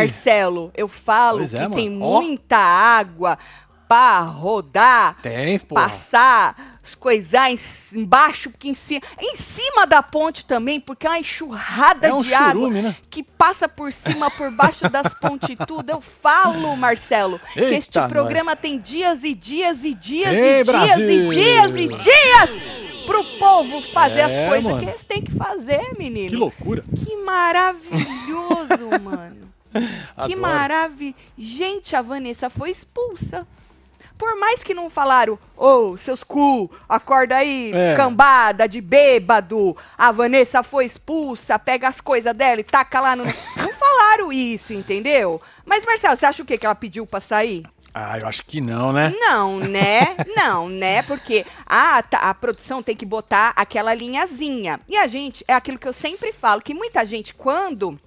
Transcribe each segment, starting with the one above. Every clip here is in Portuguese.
Marcelo, eu falo Pois que é, mano. tem Ó. muita água pra rodar, Tem, passar, as coisar em, embaixo, porque em cima, em cima da ponte também, porque é uma enxurrada É um de água churume, né? que passa por cima, por baixo das pontes e tudo. Eu falo, Marcelo, que Eita, este programa tem dias e dias e dias Ei, e dias Brasil! e dias e dias pro povo fazer É, as coisas mano. que eles têm que fazer, menino. Que loucura. Que maravilhoso, mano. Que maravilha. Gente, a Vanessa foi expulsa. Por mais que não falaram, ô, seus cu, acorda aí, É. cambada de bêbado, a Vanessa foi expulsa, pega as coisas dela e taca lá no... não falaram isso, entendeu? Mas, Marcelo, você acha o quê? Que ela pediu pra sair? Ah, eu acho que não, né? Não, né? Não, né? Porque a, a produção tem que botar aquela linhazinha. E a gente, é aquilo que eu sempre falo, que muita gente, quando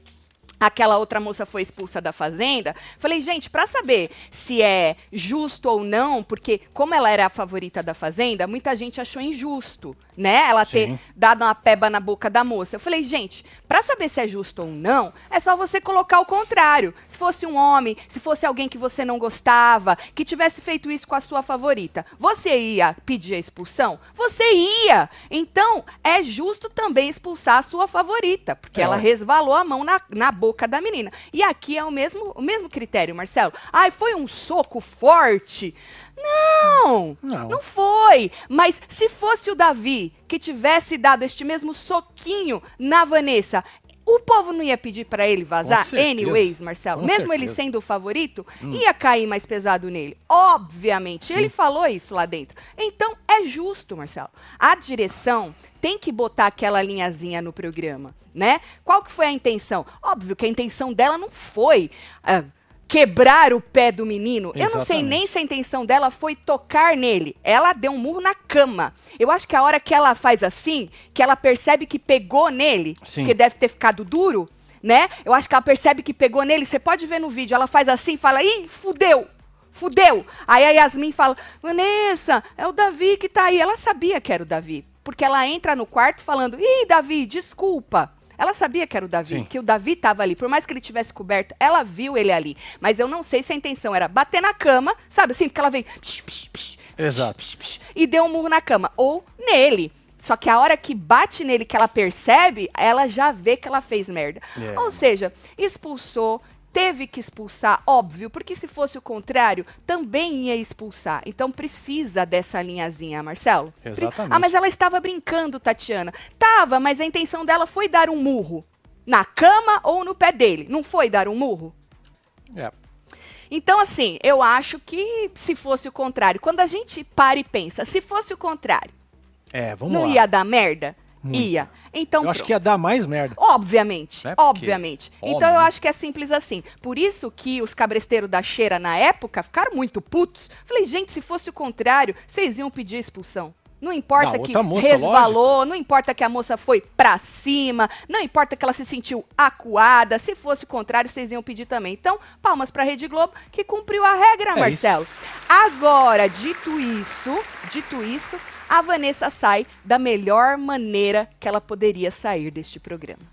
aquela outra moça foi expulsa da fazenda, falei, gente, pra saber se é justo ou não, porque como ela era a favorita da fazenda, muita gente achou injusto, né? Ela ter Sim. dado uma peba na boca da moça. Eu falei, gente, pra saber se é justo ou não, é só você colocar o contrário. Se fosse um homem, se fosse alguém que você não gostava, que tivesse feito isso com a sua favorita, você ia pedir a expulsão? Você ia. Então, é justo também expulsar a sua favorita, porque É, ela resvalou a mão na, na boca da menina. E aqui é o mesmo, o mesmo critério, Marcelo. Ai, foi um soco forte. Não, Não. não foi. Mas se fosse o Davi que tivesse dado este mesmo soquinho na Vanessa, o povo não ia pedir pra ele vazar? Anyways, Marcelo. Com mesmo ele certeza. Hum. sendo o favorito, ia cair mais pesado nele. Obviamente. Ele falou isso lá dentro. Então, é justo, Marcelo. A direção tem que botar aquela linhazinha no programa, né? Qual que foi a intenção? Óbvio que a intenção dela não foi ah, quebrar o pé do menino. Eu não sei Exatamente. nem se a intenção dela foi tocar nele. Ela deu um murro na cama. Eu acho que a hora que ela faz assim, que ela percebe que pegou nele, Sim. que deve ter ficado duro, né? Eu acho que ela percebe que pegou nele. Você pode ver no vídeo, ela faz assim, fala: "Ih, fudeu". Fudeu. Aí a Yasmin fala: "Vanessa, é o Davi que tá aí". Ela sabia que era o Davi, porque ela entra no quarto falando: "Ih, Davi, desculpa". Ela sabia que era o Davi, Sim. que o Davi estava ali. Por mais que ele tivesse coberto, ela viu ele ali. Mas eu não sei se a intenção era bater na cama, sabe assim? Porque ela veio. psh, psh, psh, Exato. e deu um murro na cama. Ou nele. Só que a hora que bate nele, que ela percebe, ela já vê que ela fez merda. É. Ou seja, expulsou, teve que expulsar, óbvio, porque se fosse o contrário, também ia expulsar. Então precisa dessa linhazinha, Marcelo. Exatamente. Ah, mas ela estava brincando, Tatiana. Tava, mas a intenção dela foi dar um murro. Na cama ou no pé dele. Não foi dar um murro? É. Então, assim, eu acho que se fosse o contrário, quando a gente para e pensa, se fosse o contrário, É, vamos não lá. ia dar merda? Muito. Ia. Então, eu acho pronto. que ia dar mais merda. Obviamente? Porque- obviamente. Então eu né? acho que é simples assim. Por isso que os cabresteiros da cheira na época ficaram muito putos. Falei, gente, se fosse o contrário, vocês iam pedir a expulsão. Não importa Da que moça, resvalou, não importa que a moça foi pra cima, não importa que ela se sentiu acuada. Se fosse o contrário, vocês iam pedir também. Então, palmas pra Rede Globo, que cumpriu a regra, É Marcelo. Agora, dito isso, dito isso, a Vanessa sai da melhor maneira que ela poderia sair deste programa.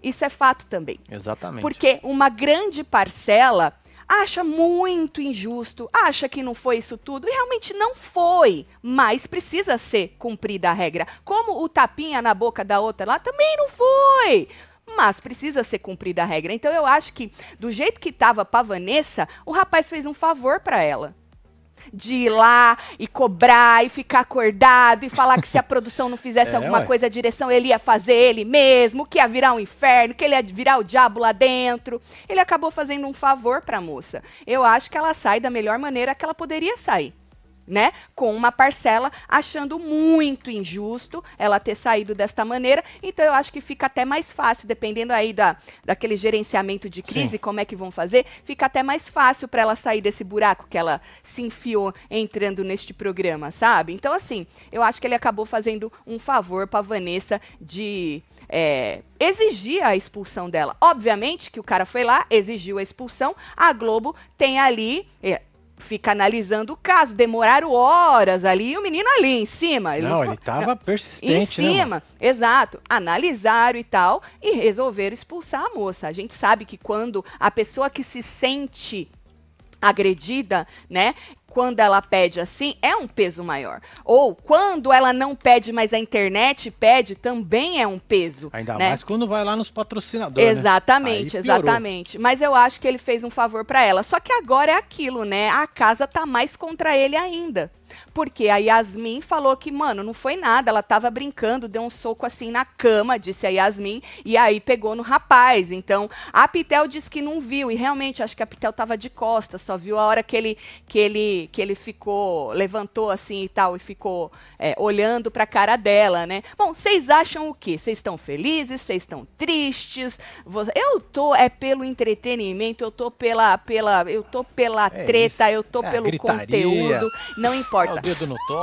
Isso é fato também. Exatamente. Porque uma grande parcela acha muito injusto, acha que não foi isso tudo, e realmente não foi, mas precisa ser cumprida a regra. Como o tapinha na boca da outra lá também não foi. Mas precisa ser cumprida a regra. Então eu acho que, do jeito que tava pra Vanessa, o rapaz fez um favor pra ela de ir lá e cobrar e ficar acordado e falar que se a produção não fizesse É, alguma ué. coisa, a direção ele ia fazer ele mesmo, que ia virar um inferno, que ele ia virar o diabo lá dentro. Ele acabou fazendo um favor pra moça. Eu acho que ela sai da melhor maneira que ela poderia sair. Né? Com uma parcela achando muito injusto ela ter saído desta maneira. Então eu acho que fica até mais fácil, dependendo aí da, daquele gerenciamento de crise, Sim. como é que vão fazer, fica até mais fácil para ela sair desse buraco que ela se enfiou entrando neste programa, sabe? Então, assim, eu acho que ele acabou fazendo um favor para Vanessa de é, exigir a expulsão dela. Obviamente que o cara foi lá, exigiu a expulsão, a Globo tem ali. é, fica analisando o caso. Demoraram horas ali e o menino ali em cima. Ele não, não ele estava persistente, Em né, cima, exato. Analisaram e tal e resolveram expulsar a moça. A gente sabe que quando a pessoa que se sente agredida, né? Quando ela pede assim, é um peso maior. Ou quando ela não pede, mas a internet pede, também é um peso. Ainda né? mais quando vai lá nos patrocinadores. né? Exatamente, né? exatamente. Mas eu acho que ele fez um favor para ela. Só que agora é aquilo, né? A casa tá mais contra ele ainda. Porque a Yasmin falou que, mano, não foi nada, ela tava brincando, deu um soco assim na cama, disse a Yasmin, e aí pegou no rapaz. Então, a Pitel disse que não viu, e realmente acho que a Pitel tava de costas, só viu a hora que ele que ele que ele ficou, levantou assim e tal, e ficou é, olhando pra cara dela, né? Bom, vocês acham o quê? Vocês estão felizes? Vocês estão tristes? Eu tô é pelo entretenimento, eu tô pela pela eu tô pela é treta, isso. eu tô é, pelo gritaria. conteúdo, não importa importa.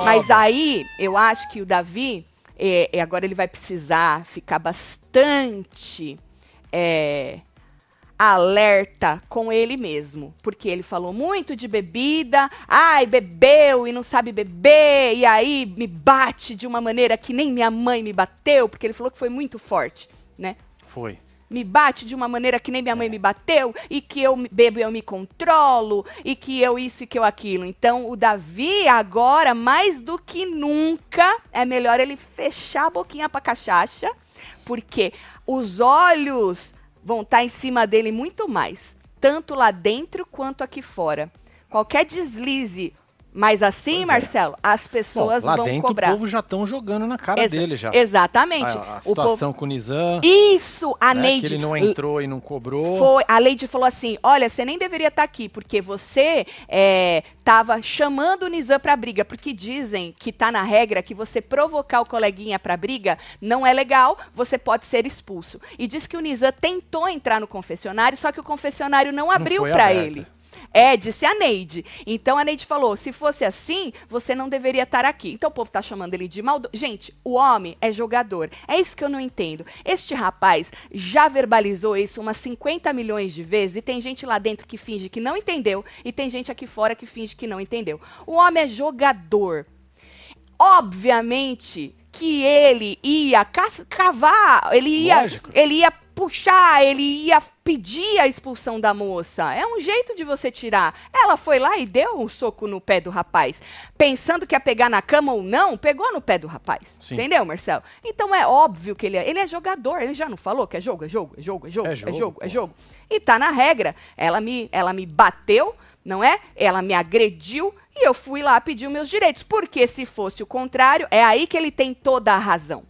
Mas aí, eu acho que o Davi, é, é, agora ele vai precisar ficar bastante é, alerta com ele mesmo. Porque ele falou muito de bebida, ai, bebeu e não sabe beber, e aí me bate de uma maneira que nem minha mãe me bateu, porque ele falou que foi muito forte, né? Foi me bate de uma maneira que nem minha mãe me bateu, e que eu bebo e eu me controlo, e que eu isso e que eu aquilo. Então, o Davi, agora, mais do que nunca, é melhor ele fechar a boquinha pra cachaça, porque os olhos vão estar tá em cima dele muito mais, tanto lá dentro quanto aqui fora. Qualquer deslize mas assim, pois é. Marcelo, é. as pessoas Bom, lá vão dentro cobrar. O povo já estão jogando na cara Exa dele já. Exatamente. A, a situação povo... com o Nizam. Isso, a né, Neide. Que ele não entrou e não cobrou. Foi, a Leide falou assim: olha, você nem deveria estar tá aqui, porque você estava é, chamando o Nizam para briga, porque dizem que está na regra que você provocar o coleguinha para briga não é legal, você pode ser expulso. E diz que o Nizam tentou entrar no confessionário, só que o confessionário não abriu para ele. É, disse a Neide. Então a Neide falou: se fosse assim, você não deveria estar aqui. Então o povo está chamando ele de maldoso. Gente, o homem é jogador. É isso que eu não entendo. Este rapaz já verbalizou isso umas 50 milhões de vezes e tem gente lá dentro que finge que não entendeu e tem gente aqui fora que finge que não entendeu. O homem é jogador. Obviamente que ele ia cavar, ele ia, ele ia puxar, ele ia pedir a expulsão da moça. É um jeito de você tirar. Ela foi lá e deu um soco no pé do rapaz, pensando que ia pegar na cama ou não, pegou no pé do rapaz. Sim. Entendeu, Marcelo? Então é óbvio que ele é, ele é jogador. Ele já não falou que é jogo, é jogo, é jogo, é jogo, é jogo, é jogo, é jogo. E tá na regra. Ela me, ela me bateu, não é? Ela me agrediu e eu fui lá pedir os meus direitos. Porque se fosse o contrário, é aí que ele tem toda a razão.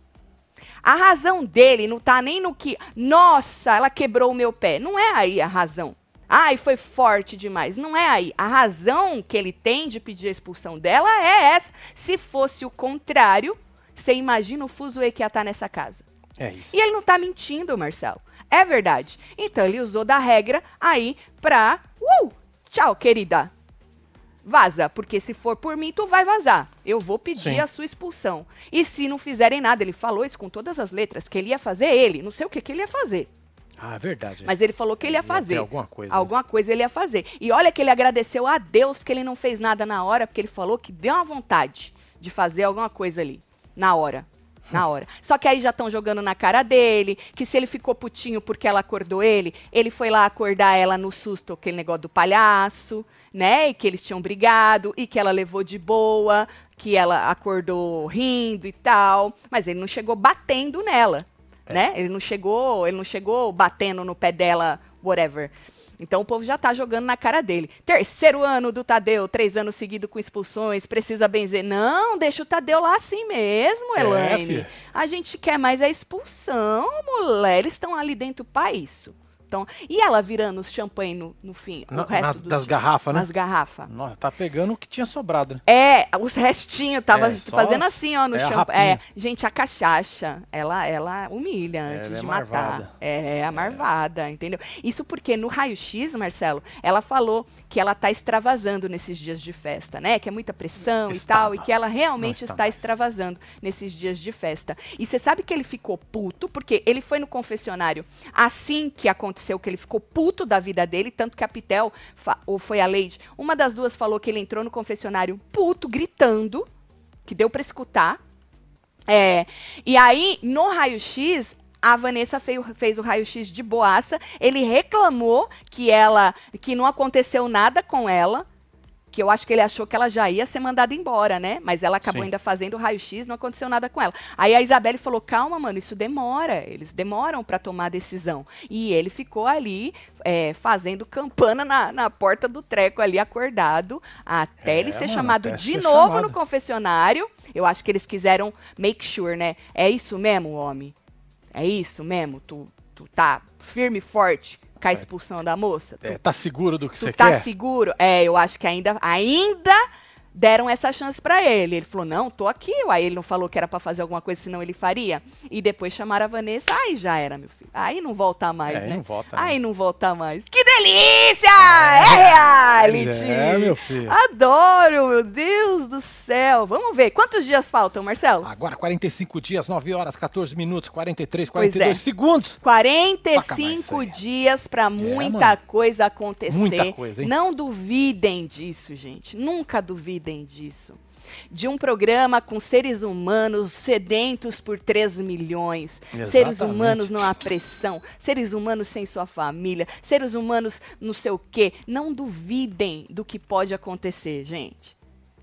A razão dele não está nem no que, nossa, ela quebrou o meu pé. Não é aí a razão. Ai, foi forte demais. Não é aí. A razão que ele tem de pedir a expulsão dela é essa. Se fosse o contrário, você imagina o fuzuê que ia estar tá nessa casa. É isso. E ele não está mentindo, Marcelo. É verdade. Então ele usou da regra aí pra. Uh! Tchau, querida vaza, porque se for por mim, tu vai vazar. Eu vou pedir Sim. a sua expulsão. E se não fizerem nada, ele falou isso com todas as letras, que ele ia fazer ele, não sei o que, que ele ia fazer. Ah, é verdade. Mas ele falou que ele ia fazer. Ia alguma coisa. Alguma né? coisa ele ia fazer. E olha que ele agradeceu a Deus que ele não fez nada na hora, porque ele falou que deu uma vontade de fazer alguma coisa ali, na hora na hora. Só que aí já estão jogando na cara dele, que se ele ficou putinho porque ela acordou ele, ele foi lá acordar ela no susto, aquele negócio do palhaço, né? E que eles tinham brigado e que ela levou de boa, que ela acordou rindo e tal, mas ele não chegou batendo nela, é. né? Ele não chegou, ele não chegou batendo no pé dela, whatever. Então o povo já está jogando na cara dele. Terceiro ano do Tadeu, três anos seguidos com expulsões, precisa benzer. Não, deixa o Tadeu lá assim mesmo, é, Elaine. A gente quer mais a expulsão, mulher. Eles estão ali dentro para isso. Então, e ela virando os champanhe no, no fim? Na, o resto na, das garrafas, né? Nas garrafas. Nossa, tá pegando o que tinha sobrado. Né? É, os restinhos, tava é, fazendo assim, ó, no é champanhe. É, gente, a cachaça, ela, ela humilha antes ela é de matar. É, a marvada, entendeu? Isso porque no raio-x, Marcelo, ela falou que ela tá extravasando nesses dias de festa, né? Que é muita pressão Estava. e tal, e que ela realmente está, está extravasando nesses dias de festa. E você sabe que ele ficou puto, porque ele foi no confessionário assim que aconteceu aconteceu que ele ficou puto da vida dele, tanto que a Pitel, ou foi a Leide, uma das duas falou que ele entrou no confessionário puto, gritando, que deu para escutar. É, e aí, no raio-x, a Vanessa fez, fez o raio-x de boaça. Ele reclamou que ela, que não aconteceu nada com ela que eu acho que ele achou que ela já ia ser mandada embora, né? Mas ela acabou Sim. ainda fazendo o raio-x, não aconteceu nada com ela. Aí a Isabelle falou: calma, mano, isso demora. Eles demoram para tomar a decisão. E ele ficou ali é, fazendo campana na, na porta do treco ali, acordado, até é, ele ser mano, chamado de ser novo chamado. no confessionário. Eu acho que eles quiseram make sure, né? É isso mesmo, homem? É isso mesmo? Tu, tu tá firme e forte? Com a expulsão da moça? É, tá seguro do que você tá quer? Tá seguro? É, eu acho que ainda, ainda deram essa chance para ele. Ele falou: "Não, tô aqui". Aí ele não falou que era para fazer alguma coisa, senão ele faria. E depois chamaram a Vanessa, aí já era, meu filho. Aí não volta mais, é, né? Não volta. Aí não volta mais. Que delícia! É, é reality. É, meu filho. Adoro, meu Deus do céu. Vamos ver. Quantos dias faltam, Marcelo? Agora 45 dias, 9 horas, 14 minutos, 43, 42 é. segundos. 45 dias para é, muita é, coisa acontecer. Muita coisa, hein? Não duvidem disso, gente. Nunca duvidem disso. De um programa com seres humanos sedentos por 3 milhões, Exatamente. seres humanos numa pressão, seres humanos sem sua família, seres humanos não sei o quê. Não duvidem do que pode acontecer, gente.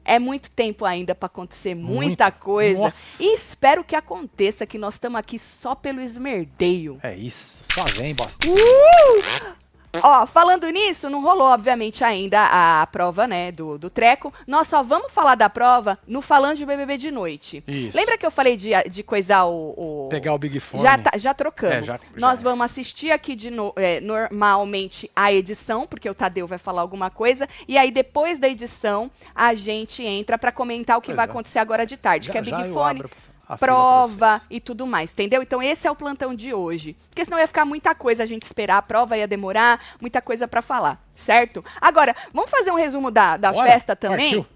É muito tempo ainda para acontecer muita muito, coisa. Nossa. E espero que aconteça, que nós estamos aqui só pelo esmerdeio. É isso. Só vem, bosta. Uh! Ó, falando nisso, não rolou, obviamente, ainda a prova, né, do, do treco. Nós só vamos falar da prova no Falando de BBB de noite. Isso. Lembra que eu falei de, de coisar o, o... Pegar o Big Fone. Já, tá, já trocamos. É, já, já Nós é. vamos assistir aqui de no, é, normalmente a edição, porque o Tadeu vai falar alguma coisa. E aí, depois da edição, a gente entra para comentar o que pois vai é. acontecer agora de tarde, que é Big Fone prova e tudo mais, entendeu? Então esse é o plantão de hoje. Porque senão ia ficar muita coisa a gente esperar, a prova ia demorar, muita coisa para falar, certo? Agora, vamos fazer um resumo da, da festa também? Partiu.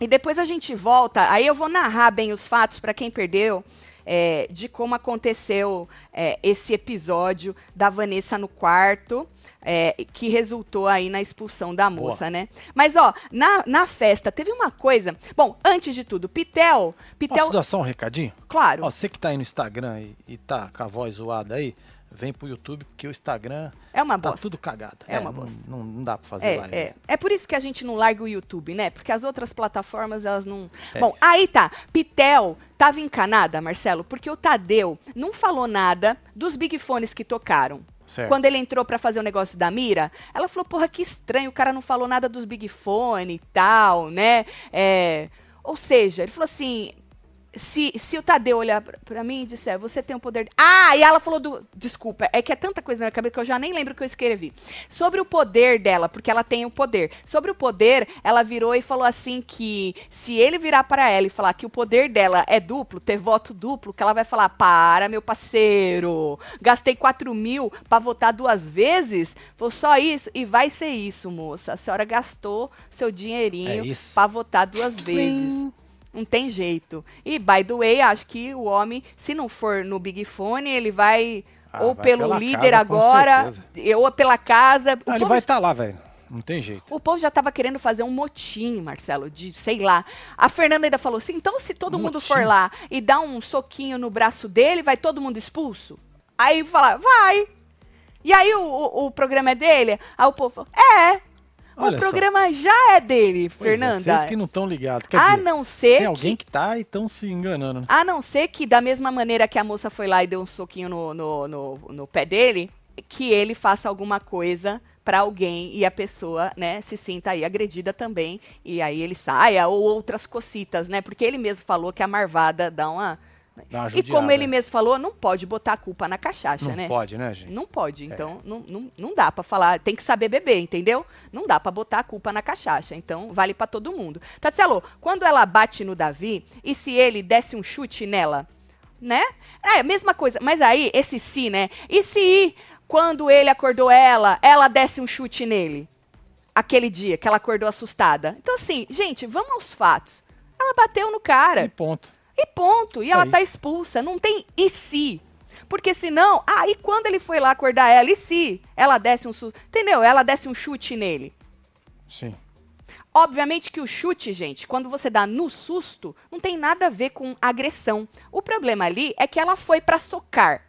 E depois a gente volta, aí eu vou narrar bem os fatos para quem perdeu. É, de como aconteceu é, esse episódio da Vanessa no quarto é, que resultou aí na expulsão da moça, Boa. né? Mas, ó, na, na festa teve uma coisa. Bom, antes de tudo, Pitel. Pitel... Posso dar só um recadinho? Claro. Ó, você que tá aí no Instagram e, e tá com a voz zoada aí, vem pro YouTube, porque o Instagram é uma tá bosta. tudo cagado. É, é uma bosta. Não, não, dá pra fazer é, live. É. é por isso que a gente não larga o YouTube, né? Porque as outras plataformas, elas não. É. Bom, aí tá. Pitel tava encanada, Marcelo, porque o Tadeu não falou nada dos big fones que tocaram. Certo. Quando ele entrou para fazer o negócio da mira, ela falou: porra, que estranho, o cara não falou nada dos Big Fone e tal, né? É, ou seja, ele falou assim: se, se o Tadeu olhar para mim e disser, você tem o poder. De... Ah, e ela falou do. Desculpa, é que é tanta coisa na minha cabeça que eu já nem lembro o que eu escrevi. Sobre o poder dela, porque ela tem o poder. Sobre o poder, ela virou e falou assim que se ele virar para ela e falar que o poder dela é duplo, ter voto duplo, que ela vai falar: para, meu parceiro, gastei 4 mil para votar duas vezes, foi só isso, e vai ser isso, moça. A senhora gastou seu dinheirinho é para votar duas vezes. Não tem jeito. E, by the way, acho que o homem, se não for no Big Fone, ele vai ah, ou vai pelo líder casa, agora, ou pela casa. Ah, ele vai estar tá lá, velho. Não tem jeito. O povo já estava querendo fazer um motim, Marcelo, de sei lá. A Fernanda ainda falou assim: então, se todo um mundo motim. for lá e dar um soquinho no braço dele, vai todo mundo expulso? Aí fala, vai. E aí o, o, o programa é dele? Aí o povo falou, é. Olha o programa só. já é dele, pois Fernanda. É, vocês que não estão ligados. Quer a dizer, não ser tem alguém que, que tá e estão se enganando. Né? A não ser que, da mesma maneira que a moça foi lá e deu um soquinho no, no, no, no pé dele, que ele faça alguma coisa para alguém e a pessoa, né, se sinta aí agredida também e aí ele saia ou outras cocitas, né? Porque ele mesmo falou que a marvada dá uma e como ele mesmo falou, não pode botar a culpa na cachaça, não né? Não pode, né, gente? Não pode. É. Então, é. não, não, não dá para falar. Tem que saber beber, entendeu? Não dá para botar a culpa na cachaça. Então, vale para todo mundo. Tatielo, quando ela bate no Davi, e se ele desse um chute nela, né? É, mesma coisa. Mas aí, esse se, né? E se quando ele acordou ela, ela desse um chute nele? Aquele dia que ela acordou assustada. Então, assim, gente, vamos aos fatos. Ela bateu no cara. E ponto. E ponto. E é ela tá expulsa. Não tem e se. Porque senão, aí ah, quando ele foi lá acordar ela, e se ela desse um susto, entendeu? Ela desse um chute nele. Sim. Obviamente que o chute, gente, quando você dá no susto, não tem nada a ver com agressão. O problema ali é que ela foi para socar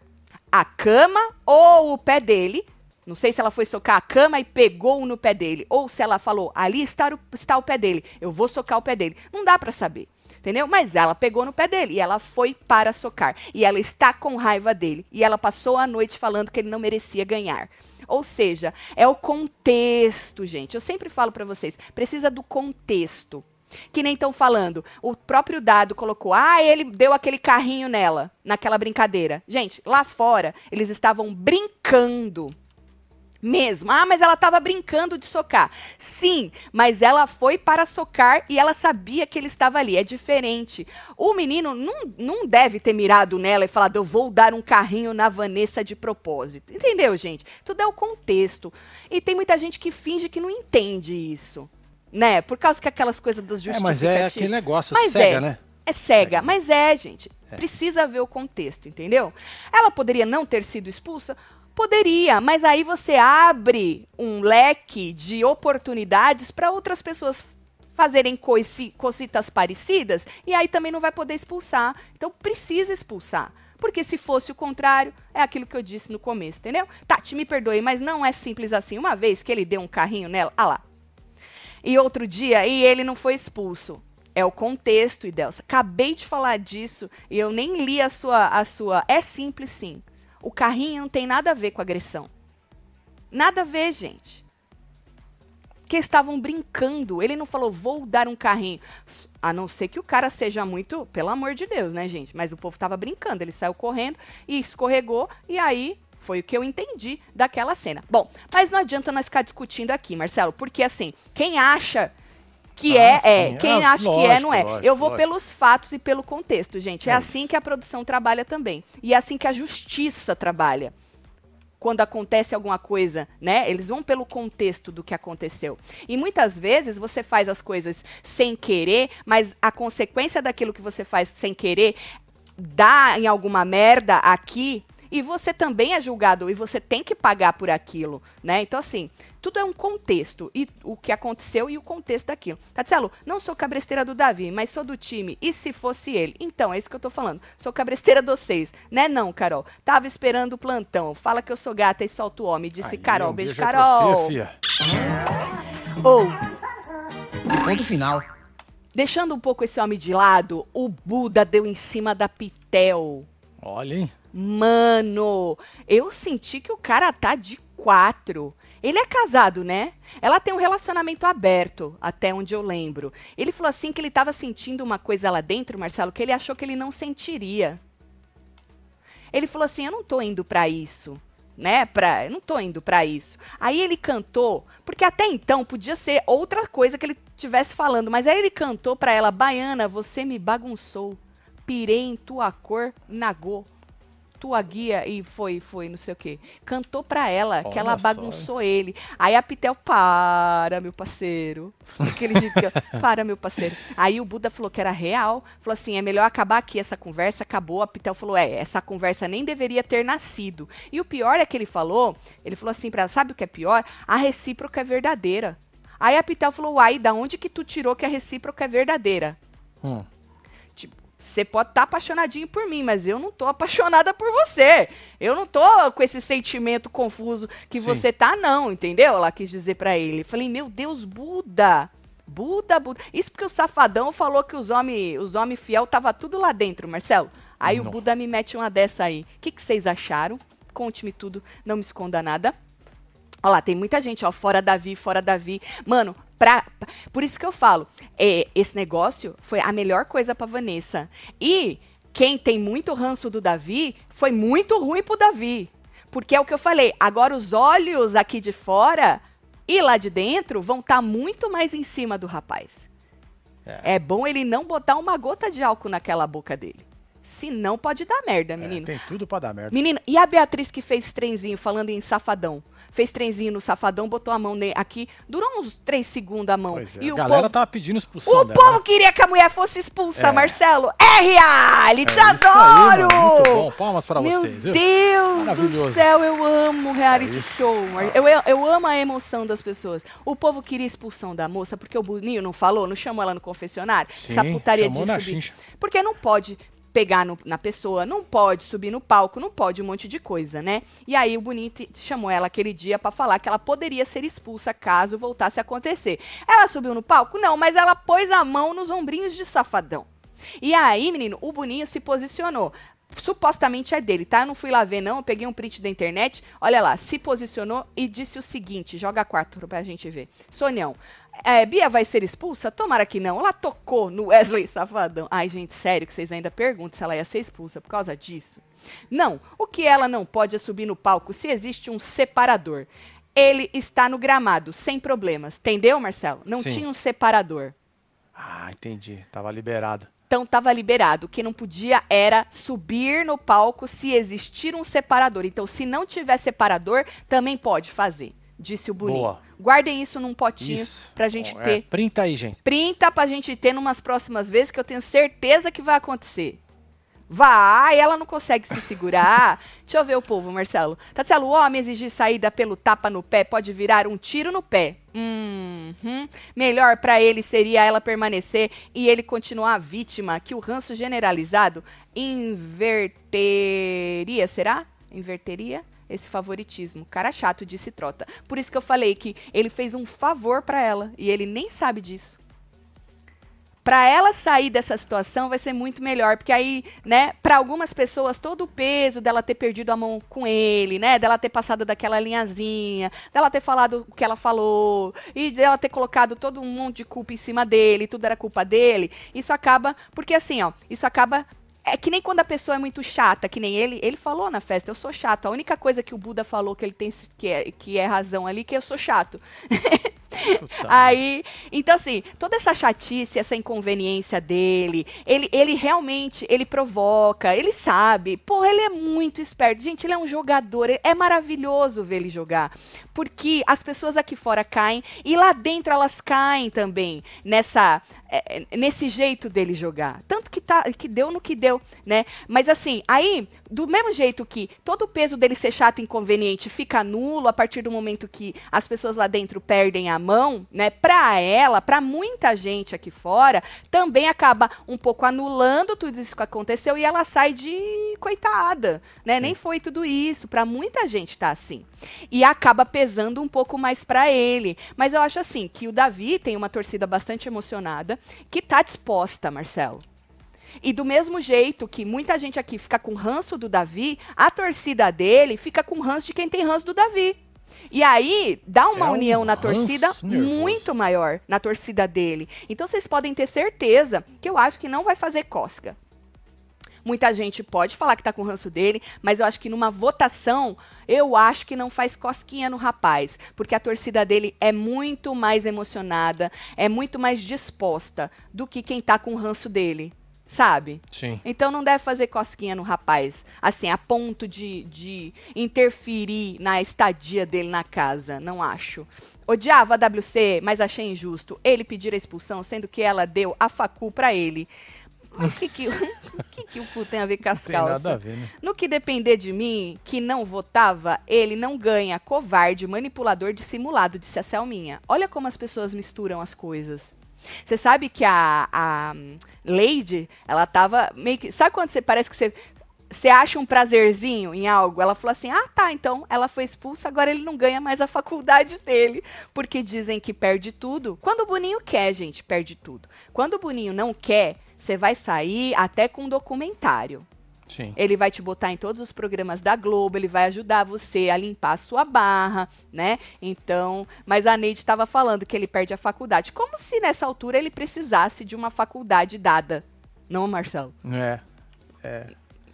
a cama ou o pé dele. Não sei se ela foi socar a cama e pegou no pé dele, ou se ela falou, ali está o, está o pé dele, eu vou socar o pé dele. Não dá para saber entendeu? Mas ela pegou no pé dele e ela foi para socar. E ela está com raiva dele. E ela passou a noite falando que ele não merecia ganhar. Ou seja, é o contexto, gente. Eu sempre falo para vocês, precisa do contexto. Que nem estão falando. O próprio dado colocou: ah, ele deu aquele carrinho nela, naquela brincadeira. Gente, lá fora, eles estavam brincando mesmo. Ah, mas ela estava brincando de socar. Sim, mas ela foi para socar e ela sabia que ele estava ali. É diferente. O menino não, não deve ter mirado nela e falado, eu vou dar um carrinho na Vanessa de propósito. Entendeu, gente? Tudo é o contexto. E tem muita gente que finge que não entende isso. Né? Por causa que aquelas coisas dos justificativos. É, mas é aquele negócio mas cega, é. né? É cega, mas é, gente. É. Precisa ver o contexto, entendeu? Ela poderia não ter sido expulsa? Poderia, mas aí você abre um leque de oportunidades para outras pessoas fazerem cositas parecidas e aí também não vai poder expulsar. Então precisa expulsar. Porque se fosse o contrário, é aquilo que eu disse no começo, entendeu? Tati, me perdoe, mas não é simples assim. Uma vez que ele deu um carrinho nela, ah lá. E outro dia, e ele não foi expulso. É o contexto, Idelsa. Acabei de falar disso e eu nem li a sua, a sua. É simples sim. O carrinho não tem nada a ver com agressão. Nada a ver, gente. Que estavam brincando. Ele não falou, vou dar um carrinho. A não ser que o cara seja muito, pelo amor de Deus, né, gente? Mas o povo estava brincando. Ele saiu correndo e escorregou. E aí foi o que eu entendi daquela cena. Bom, mas não adianta nós ficar discutindo aqui, Marcelo, porque assim, quem acha que ah, é, sim. é. Quem ah, acha lógico, que é, não é. Lógico, eu vou lógico. pelos fatos e pelo contexto, gente. É, é assim que a produção trabalha também. E é assim que a justiça trabalha. Quando acontece alguma coisa, né? Eles vão pelo contexto do que aconteceu. E muitas vezes você faz as coisas sem querer, mas a consequência daquilo que você faz sem querer dá em alguma merda aqui e você também é julgado e você tem que pagar por aquilo, né? Então, assim, tudo é um contexto e o que aconteceu e o contexto daquilo. Tatielo, não sou cabresteira do Davi, mas sou do time. E se fosse ele? Então, é isso que eu tô falando. Sou cabresteira dos seis. Né não, Carol? Tava esperando o plantão. Fala que eu sou gata e solto o homem. Disse Aí, Carol. Um beijo, beijo Carol. Você, Ou. Oh. Ponto final. Deixando um pouco esse homem de lado, o Buda deu em cima da Pitel. Olha, hein? Mano, eu senti que o cara tá de quatro. Ele é casado, né? Ela tem um relacionamento aberto, até onde eu lembro. Ele falou assim que ele estava sentindo uma coisa lá dentro, Marcelo, que ele achou que ele não sentiria. Ele falou assim: "Eu não tô indo para isso" né? Pra, não tô indo para isso. Aí ele cantou, porque até então podia ser outra coisa que ele tivesse falando, mas aí ele cantou para ela, baiana, você me bagunçou, pirei em tua cor, nagô tua guia e foi, foi, não sei o quê. Cantou pra ela, Olha que ela bagunçou só. ele. Aí a Pitel, para, meu parceiro. Aquele jeito que, para, meu parceiro. Aí o Buda falou que era real. Falou assim, é melhor acabar aqui essa conversa. Acabou. A Pitel falou, é, essa conversa nem deveria ter nascido. E o pior é que ele falou, ele falou assim pra ela, sabe o que é pior? A recíproca é verdadeira. Aí a Pitel falou, uai, da onde que tu tirou que a recíproca é verdadeira? Hum. Você pode estar tá apaixonadinho por mim, mas eu não tô apaixonada por você. Eu não tô com esse sentimento confuso que Sim. você tá, não, entendeu? Ela quis dizer para ele. Falei, meu Deus, Buda. Buda, Buda. Isso porque o safadão falou que os homens os homem fiel tava tudo lá dentro, Marcelo. Aí não. o Buda me mete uma dessa aí. O que, que vocês acharam? Conte-me tudo, não me esconda nada. Olha lá, tem muita gente, ó, fora Davi, fora Davi. Mano, Pra, por isso que eu falo, é, esse negócio foi a melhor coisa para Vanessa. E quem tem muito ranço do Davi foi muito ruim pro Davi. Porque é o que eu falei, agora os olhos aqui de fora e lá de dentro vão estar tá muito mais em cima do rapaz. É. é bom ele não botar uma gota de álcool naquela boca dele. Se não, pode dar merda, É, menino. tem tudo pra dar merda. Menino, e a Beatriz que fez trenzinho, falando em safadão? Fez trenzinho no safadão, botou a mão aqui, durou uns três segundos a mão. Pois é, E a o galera povo, tava pedindo expulsão o dela. povo queria que a mulher fosse expulsa, É. Marcelo. É reality, É aí, adoro! mano, Muito bom, palmas pra Meu vocês, viu? Deus do céu, eu amo reality É show. Eu, eu, eu amo a emoção das pessoas. O povo queria expulsão da moça porque o Boninho não falou, não chamou ela no confessionário. Sim, essa putaria de subir. Porque não pode pegar no- na pessoa, não pode subir no palco, não pode um monte de coisa, né? E aí o Boninho te- chamou ela aquele dia pra falar que ela poderia ser expulsa caso voltasse a acontecer. Ela subiu no palco? Não, mas ela pôs a mão nos ombrinhos de safadão. E aí, menino, o Boninho se posicionou. Supostamente é dele, tá? Eu não fui lá ver, não. Eu peguei um print da internet. Olha lá, se posicionou e disse o seguinte: joga quarto pra gente ver. Sonião, é, Bia vai ser expulsa? Tomara que não. Ela tocou no Wesley Safadão. Ai, gente, sério que vocês ainda perguntam se ela ia ser expulsa por causa disso? Não. O que ela não pode é subir no palco se existe um separador. Ele está no gramado, sem problemas. Entendeu, Marcelo? Não Sim. tinha um separador. Ah, entendi. Tava liberado. Então estava liberado. O que não podia era subir no palco se existir um separador. Então, se não tiver separador, também pode fazer, disse o Boninho. Boa. Guardem isso num potinho Isso. pra gente Bom, é, ter. printa aí, gente. Printa pra gente ter numas próximas vezes que eu tenho certeza que vai acontecer. Vai, ela não consegue se segurar. Deixa eu ver o povo, Marcelo. Tatselo, o homem exigir saída pelo tapa no pé pode virar um tiro no pé. Uhum. Melhor pra ele seria ela permanecer e ele continuar vítima, que o ranço generalizado inverteria, será? Inverteria? Esse favoritismo. Cara chato, disse Trota. Por isso que eu falei que ele fez um favor pra ela e ele nem sabe disso. Pra ela sair dessa situação vai ser muito melhor, porque aí, né, para algumas pessoas todo o peso dela ter perdido a mão com ele, né, dela ter passado daquela linhazinha, dela ter falado o que ela falou e dela ter colocado todo um monte de culpa em cima dele, tudo era culpa dele. Isso acaba, porque assim, ó, isso acaba é que nem quando a pessoa é muito chata, que nem ele, ele falou na festa, eu sou chato. A única coisa que o Buda falou que ele tem que é, que é razão ali, que eu sou chato. Puta Aí, então assim, toda essa chatice, essa inconveniência dele, ele, ele realmente, ele provoca, ele sabe. Porra, ele é muito esperto. Gente, ele é um jogador, é maravilhoso ver ele jogar. Porque as pessoas aqui fora caem e lá dentro elas caem também nessa é, é, nesse jeito dele jogar. Tanto que tá que deu no que deu, né? Mas assim, aí, do mesmo jeito que todo o peso dele ser chato e inconveniente fica nulo a partir do momento que as pessoas lá dentro perdem a mão, né? Pra ela, pra muita gente aqui fora, também acaba um pouco anulando tudo isso que aconteceu e ela sai de coitada, né? Nem foi tudo isso, Pra muita gente tá assim. E acaba pesando um pouco mais pra ele. Mas eu acho assim que o Davi tem uma torcida bastante emocionada, que tá disposta, Marcelo. E do mesmo jeito que muita gente aqui fica com ranço do Davi, a torcida dele fica com ranço de quem tem ranço do Davi. E aí, dá uma É um união na ranço torcida muito maior, na torcida dele. Então vocês podem ter certeza que eu acho que não vai fazer cosca. Muita gente pode falar que tá com ranço dele, mas eu acho que numa votação, eu acho que não faz cosquinha no rapaz, porque a torcida dele é muito mais emocionada, é muito mais disposta do que quem tá com ranço dele, sabe? Sim. Então não deve fazer cosquinha no rapaz, assim, a ponto de, de interferir na estadia dele na casa, não acho. Odiava a WC, mas achei injusto ele pedir a expulsão, sendo que ela deu a facu pra ele. O que que, o que que o cu tem a ver com as Não tem nada a calças? ver, né? No que depender de mim, que não votava, ele não ganha. Covarde, manipulador, dissimulado, disse a Selminha. Olha como as pessoas misturam as coisas. Você sabe que a, a hum, Lady, ela tava meio que. Sabe quando você parece que você. Você acha um prazerzinho em algo? Ela falou assim: ah, tá, então ela foi expulsa, agora ele não ganha mais a faculdade dele. Porque dizem que perde tudo. Quando o Boninho quer, gente, perde tudo. Quando o Boninho não quer, você vai sair até com um documentário. Sim. Ele vai te botar em todos os programas da Globo, ele vai ajudar você a limpar a sua barra, né? Então, mas a Neide estava falando que ele perde a faculdade. Como se nessa altura ele precisasse de uma faculdade dada. Não, Marcelo? É. É.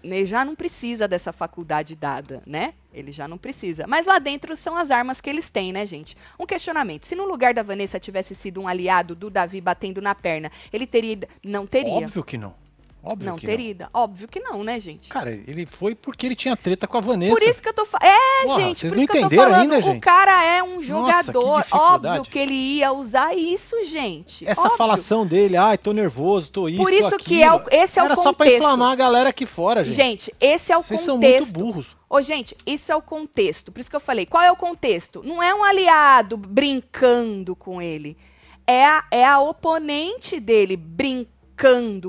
Ele já não precisa dessa faculdade dada, né? Ele já não precisa. Mas lá dentro são as armas que eles têm, né, gente? Um questionamento. Se no lugar da Vanessa tivesse sido um aliado do Davi batendo na perna, ele teria. Não teria. Óbvio que não. Óbvio não que teria ido. Óbvio que não, né, gente? Cara, ele foi porque ele tinha treta com a Vanessa. Por isso que eu tô falando. É, Porra, gente, vocês por não isso que eu tô entenderam falando. ainda, O gente? cara é um que jogador. dificuldade. Óbvio que ele ia usar isso, gente. Essa Óbvio. falação dele, ai, tô nervoso, tô isso, Por isso tô que é o- aquilo", esse é o Era só pra contexto. inflamar a galera aqui fora, gente. Gente, esse é o Vocês são muito contexto. burros. Ô, gente, isso é o contexto. Por isso que eu falei. Qual é o contexto? Não é um aliado brincando com ele. É a, é a oponente dele brincando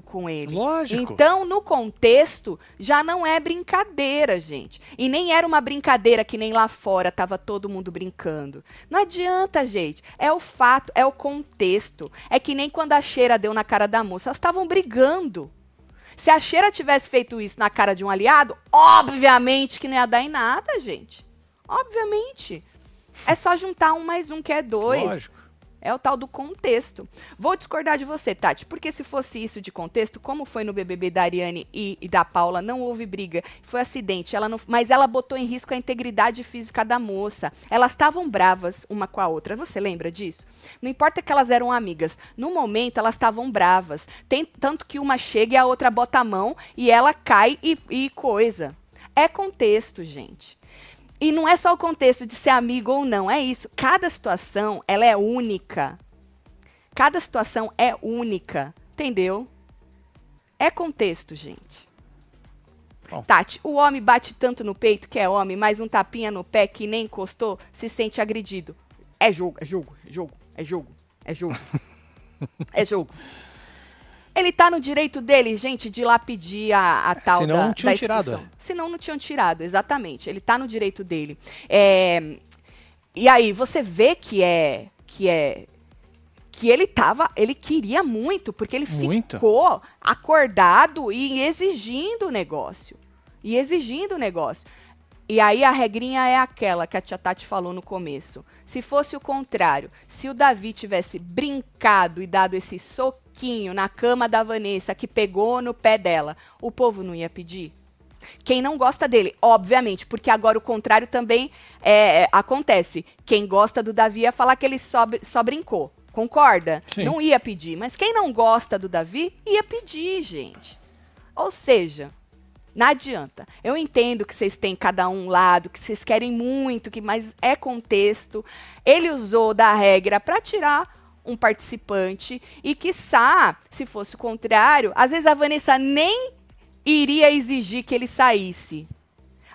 com ele. Lógico. Então, no contexto, já não é brincadeira, gente. E nem era uma brincadeira que nem lá fora tava todo mundo brincando. Não adianta, gente. É o fato, é o contexto. É que nem quando a cheira deu na cara da moça. Elas estavam brigando. Se a cheira tivesse feito isso na cara de um aliado, obviamente que não ia dar em nada, gente. Obviamente. É só juntar um mais um, que é dois. Lógico. É o tal do contexto. Vou discordar de você, Tati, porque se fosse isso de contexto, como foi no BBB da Ariane e, e da Paula, não houve briga, foi acidente, ela não, mas ela botou em risco a integridade física da moça. Elas estavam bravas uma com a outra. Você lembra disso? Não importa que elas eram amigas, no momento elas estavam bravas. Tem tanto que uma chega e a outra bota a mão e ela cai e, e coisa. É contexto, gente. E não é só o contexto de ser amigo ou não, é isso. Cada situação, ela é única. Cada situação é única, entendeu? É contexto, gente. Bom. Tati, o homem bate tanto no peito que é homem, mas um tapinha no pé que nem encostou se sente agredido. É jogo, é jogo, é jogo, é jogo, é jogo. é jogo. Ele tá no direito dele, gente, de lá pedir a, a tal senão da, não tinham da tirado, expulsão. é. Senão não tinham tirado, exatamente. Ele tá no direito dele. É, e aí você vê que é que é que ele tava, ele queria muito, porque ele Muito. ficou acordado e exigindo o negócio. E exigindo o negócio. E aí a regrinha é aquela que a tia Tati falou no começo. Se fosse o contrário, se o Davi tivesse brincado e dado esse soquinho na cama da Vanessa que pegou no pé dela, o povo não ia pedir? Quem não gosta dele, obviamente, porque agora o contrário também é, é, acontece. Quem gosta do Davi ia falar que ele só, só brincou. Concorda? Sim. Não ia pedir. Mas quem não gosta do Davi, ia pedir, gente. Ou seja, não adianta. Eu entendo que vocês têm cada um lado, que vocês querem muito, que mas é contexto. Ele usou da regra para tirar um participante e quiçá, se fosse o contrário, às vezes a Vanessa nem iria exigir que ele saísse.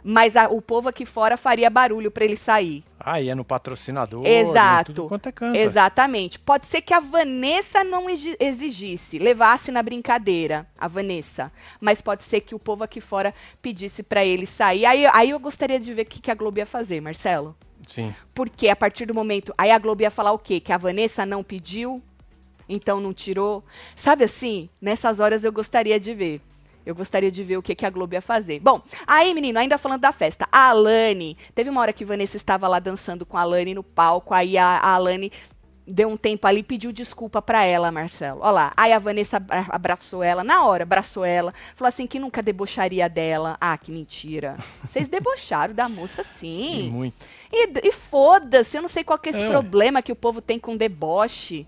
Mas a- o povo aqui fora faria barulho para ele sair. Aí é no patrocinador. Exato. em tudo quanto é canto. Exatamente. Pode ser que a Vanessa não exi- exigisse, levasse na brincadeira, a Vanessa. Mas pode ser que o povo aqui fora pedisse pra ele sair. Aí, aí eu gostaria de ver o que, que a Globo ia fazer, Marcelo. Sim. Porque a partir do momento. Aí a Globo ia falar o quê? Que a Vanessa não pediu, então não tirou. Sabe assim? Nessas horas eu gostaria de ver. Eu gostaria de ver o que, que a Globo ia fazer. Bom, aí, menino, ainda falando da festa, a Alane. Teve uma hora que Vanessa estava lá dançando com a Alane no palco, aí a, a Alane deu um tempo ali e pediu desculpa pra ela, Marcelo. Olha lá. Aí a Vanessa abra- abraçou ela, na hora, abraçou ela. Falou assim que nunca debocharia dela. Ah, que mentira. Vocês debocharam da moça E sim. muito. E, e foda-se, eu não sei qual que é esse É, problema que o povo tem com deboche.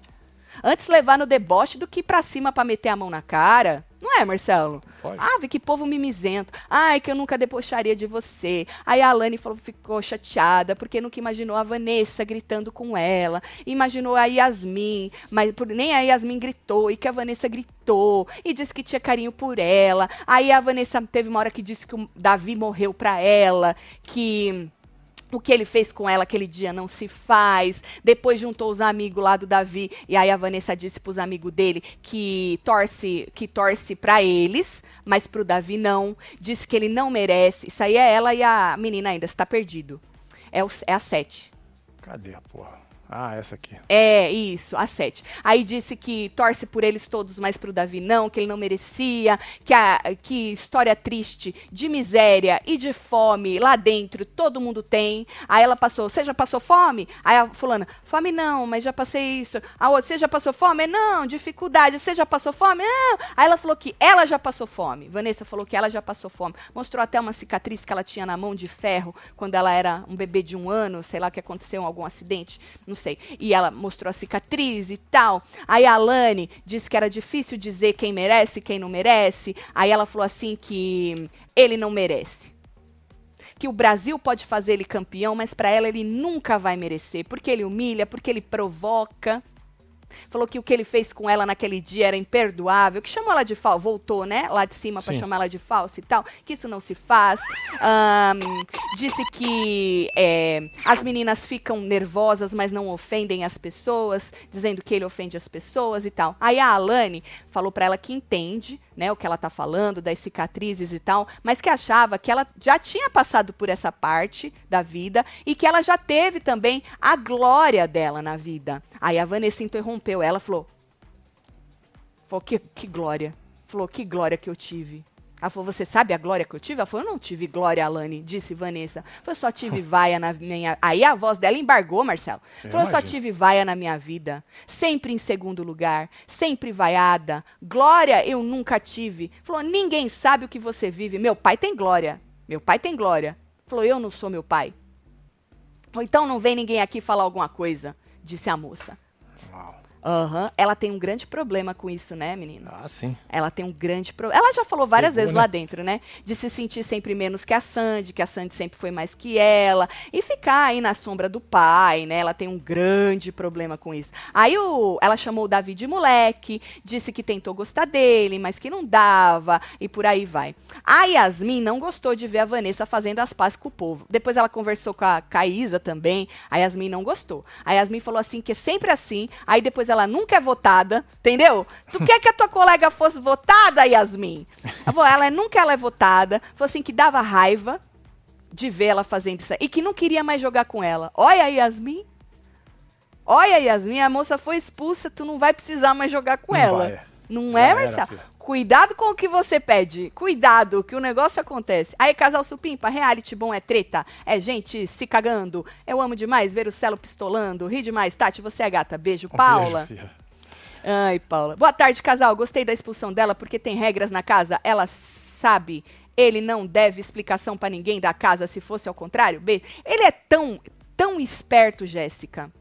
Antes levar no deboche do que ir pra cima pra meter a mão na cara. Não é, Marcelo? Pode. Ah, que povo mimizento. Ai, que eu nunca debocharia de você. Aí a Alane falou, ficou chateada porque nunca imaginou a Vanessa gritando com ela. Imaginou a Yasmin, mas por- nem a Yasmin gritou e que a Vanessa gritou e disse que tinha carinho por ela. Aí a Vanessa teve uma hora que disse que o Davi morreu pra ela, que o que ele fez com ela aquele dia não se faz. Depois juntou os amigos lá do Davi e aí a Vanessa disse pros amigos dele que torce, que torce para eles, mas pro Davi não. Disse que ele não merece. Isso aí é ela e a menina ainda, está perdido. É, o, é a sete. Cadê a porra? Ah, essa aqui. É, isso, a sete. Aí disse que torce por eles todos, mas pro Davi não, que ele não merecia, que, a, que história triste de miséria e de fome lá dentro todo mundo tem. Aí ela passou, você já passou fome? Aí a fulana, fome não, mas já passei isso. A outra, você já passou fome? Não, dificuldade. Você já passou fome? Não. Aí ela falou que ela já passou fome. Vanessa falou que ela já passou fome. Mostrou até uma cicatriz que ela tinha na mão de ferro quando ela era um bebê de um ano, sei lá que aconteceu, algum acidente. Não não sei. E ela mostrou a cicatriz e tal. Aí a Alane disse que era difícil dizer quem merece e quem não merece. Aí ela falou assim que ele não merece que o Brasil pode fazer ele campeão, mas para ela ele nunca vai merecer, porque ele humilha, porque ele provoca. Falou que o que ele fez com ela naquele dia era imperdoável, que chamou ela de falsa, voltou, né, lá de cima para chamar ela de falsa e tal, que isso não se faz. Um, disse que é, as meninas ficam nervosas, mas não ofendem as pessoas, dizendo que ele ofende as pessoas e tal. Aí a Alane falou para ela que entende, né, o que ela tá falando, das cicatrizes e tal, mas que achava que ela já tinha passado por essa parte da vida e que ela já teve também a glória dela na vida. Aí a Vanessa interrompeu ela, falou: falou que, que glória. Falou: que glória que eu tive. Ela falou, você sabe a glória que eu tive? Ela falou, eu não tive glória, Alane, disse Vanessa. Eu só tive vaia na minha... Aí a voz dela embargou, Marcelo. Eu falou, eu só tive vaia na minha vida. Sempre em segundo lugar. Sempre vaiada. Glória eu nunca tive. Falou, ninguém sabe o que você vive. Meu pai tem glória. Meu pai tem glória. Falou, eu não sou meu pai. Então não vem ninguém aqui falar alguma coisa, disse a moça. Uhum. Ela tem um grande problema com isso, né, menina? Ah, sim. Ela tem um grande problema. Ela já falou várias Pegou, vezes né? lá dentro, né? De se sentir sempre menos que a Sandy, que a Sandy sempre foi mais que ela. E ficar aí na sombra do pai, né? Ela tem um grande problema com isso. Aí o, ela chamou o Davi de moleque, disse que tentou gostar dele, mas que não dava, e por aí vai. A Yasmin não gostou de ver a Vanessa fazendo as pazes com o povo. Depois ela conversou com a Caísa também. A Yasmin não gostou. A Yasmin falou assim que é sempre assim. Aí depois ela nunca é votada, entendeu? Tu quer que a tua colega fosse votada, Yasmin? Ela ela nunca ela é votada. Falou assim que dava raiva de ver ela fazendo isso. E que não queria mais jogar com ela. Olha, Yasmin. Olha, Yasmin, a moça foi expulsa, tu não vai precisar mais jogar com Não ela. vai. Não Já é, Marcelo? Cuidado com o que você pede. Cuidado, que o negócio acontece. Aí, casal supimpa, reality bom é treta. É gente se cagando. Eu amo demais ver o Celo pistolando. Ri demais. Tati, você é gata. Beijo, Um Paula. beijo. Ai, Paula. Boa tarde, casal. Gostei da expulsão dela porque tem regras na casa. Ela sabe. Ele não deve explicação pra ninguém da casa se fosse ao contrário. B. Ele é tão, tão esperto, Jéssica.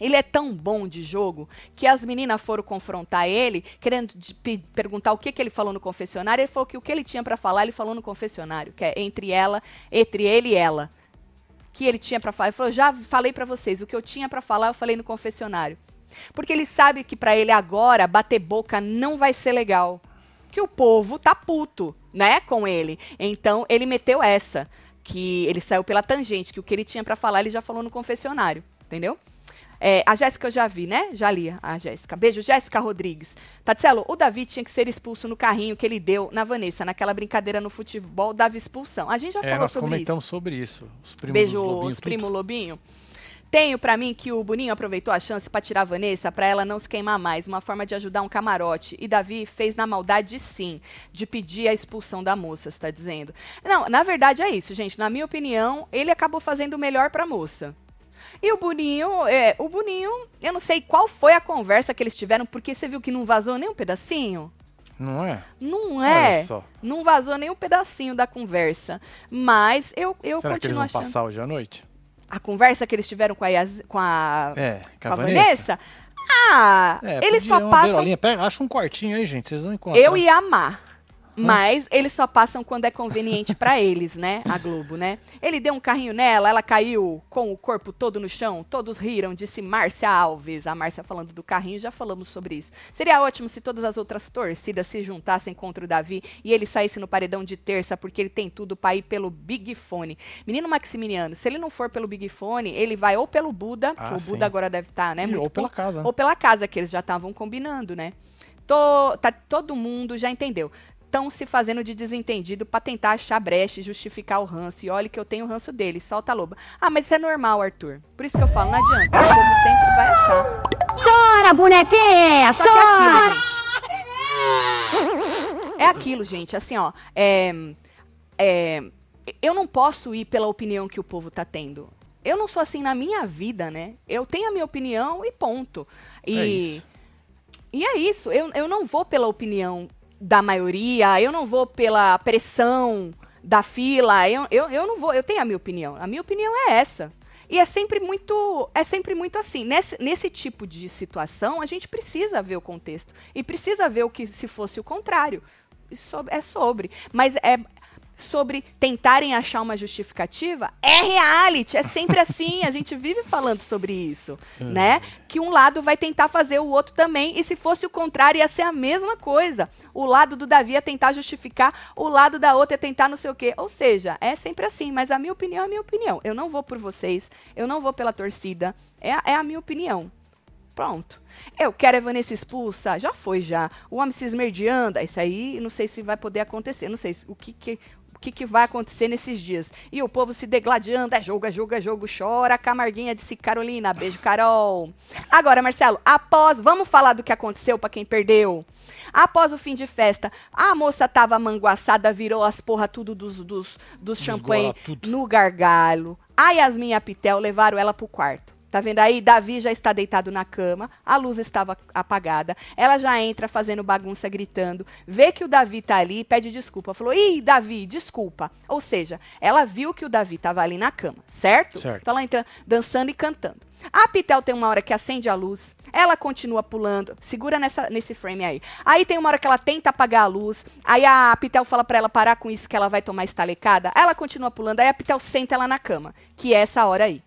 Ele é tão bom de jogo que as meninas foram confrontar ele, querendo perguntar o que, que ele falou no confessionário. Ele falou que o que ele tinha pra falar, ele falou no confessionário, que é entre ela, entre ele e ela. Que ele tinha pra falar. Ele falou: já falei pra vocês, o que eu tinha pra falar, eu falei no confessionário. Porque ele sabe que pra ele agora bater boca não vai ser legal. Que o povo tá puto, né, com ele. Então ele meteu essa, que ele saiu pela tangente, que o que ele tinha pra falar ele já falou no confessionário, entendeu? É, a Jéssica eu já vi, né? Já li a Jéssica. Beijo, Jéssica Rodrigues. Tatselo, o Davi tinha que ser expulso no carrinho que ele deu na Vanessa, naquela brincadeira no futebol, dava expulsão. A gente já É, falou sobre isso. comentamos sobre isso. Os primos Beijo, dos lobinhos, os primo Lobinho. Tenho pra mim que o Boninho aproveitou a chance pra tirar a Vanessa pra ela não se queimar mais, uma forma de ajudar um camarote. E Davi fez na maldade sim, de pedir a expulsão da moça, está dizendo. Não, na verdade é isso, gente. Na minha opinião, ele acabou fazendo o melhor pra moça. E o Boninho, é, o Boninho, eu não sei qual foi a conversa que eles tiveram, porque você viu que não vazou nem um pedacinho? Não é? Não é. Não vazou nem um pedacinho da conversa. Mas eu, eu Será que eles continuo vão achando. passar hoje à noite? A conversa que eles tiveram com a, Yas- com a, É, com a Vanessa? Vanessa? Ah, É, eles só passam. Pega, acha um quartinho aí, gente. Vocês não encontram. Eu ia amar. Mas eles só passam quando é conveniente pra eles, né? A Globo, né? Ele deu um carrinho nela, ela caiu com o corpo todo no chão, todos riram, disse Márcia Alves. A Márcia falando do carrinho, já falamos sobre isso. Seria ótimo se todas as outras torcidas se juntassem contra o Davi e ele saísse no paredão de terça, porque ele tem tudo pra ir pelo Big Fone. Menino Maximiliano, se ele não for pelo Big Fone, ele vai ou pelo Buda, Ah, que o sim. Buda agora deve estar, né? E ou pela casa. ou pela casa, que eles já estavam combinando, né? Tô- tá- todo mundo já entendeu. Estão se fazendo de desentendido pra tentar achar brecha e justificar o ranço. E olha que eu tenho o ranço dele, solta a loba. Ah, mas isso é normal, Arthur. Por isso que eu falo, não adianta. O povo sempre vai achar. Chora, bonequinha, Só que é chora! aquilo, gente. É aquilo, gente. Assim, ó. é- é, eu não posso ir pela opinião que o povo tá tendo. Eu não sou assim na minha vida, né? Eu tenho a minha opinião e ponto. E É isso. E é isso. Eu, eu não vou pela opinião da maioria, eu não vou pela pressão da fila. Eu, eu, eu não vou. Eu tenho a minha opinião. A minha opinião é essa. E é sempre muito, é sempre muito assim. Nesse, nesse tipo de situação, a gente precisa ver o contexto e precisa ver o que se fosse o contrário. Isso é sobre, mas é sobre tentarem achar uma justificativa, é reality, é sempre assim, a gente vive falando sobre isso, né? Que um lado vai tentar fazer o outro também, e se fosse o contrário, ia ser a mesma coisa. O lado do Davi ia tentar justificar, o lado da outra ia tentar não sei o quê. Ou seja, é sempre assim, mas a minha opinião é a minha opinião. Eu não vou por vocês, eu não vou pela torcida, é, a- é a minha opinião. Pronto. Eu quero a Vanessa expulsa, já foi já. O homem se esmerdeando, isso aí não sei se vai poder acontecer, não sei se- o que que que, que vai acontecer nesses dias. E o povo se degladiando, é jogo, é jogo, é jogo, chora. Camarguinha disse Carolina, beijo, Carol. Agora, Marcelo, após, vamos falar do que aconteceu para quem perdeu. Após o fim de festa, a moça tava manguaçada, virou as porra tudo dos, dos, dos champanhe no gargalo. A Yasmin e a Pitel levaram ela pro quarto. Tá vendo aí? Davi já está deitado na cama, a luz estava apagada. Ela já entra fazendo bagunça, gritando. Vê que o Davi tá ali e pede desculpa. Falou: Ih, Davi, desculpa. Ou seja, ela viu que o Davi estava ali na cama, certo? Certo. Então ela entra dançando e cantando. A Pitel tem uma hora que acende a luz, ela continua pulando, segura nessa, nesse frame aí. Aí tem uma hora que ela tenta apagar a luz, aí a Pitel fala pra ela parar com isso que ela vai tomar estalecada, ela continua pulando, aí a Pitel senta ela na cama, que é essa hora aí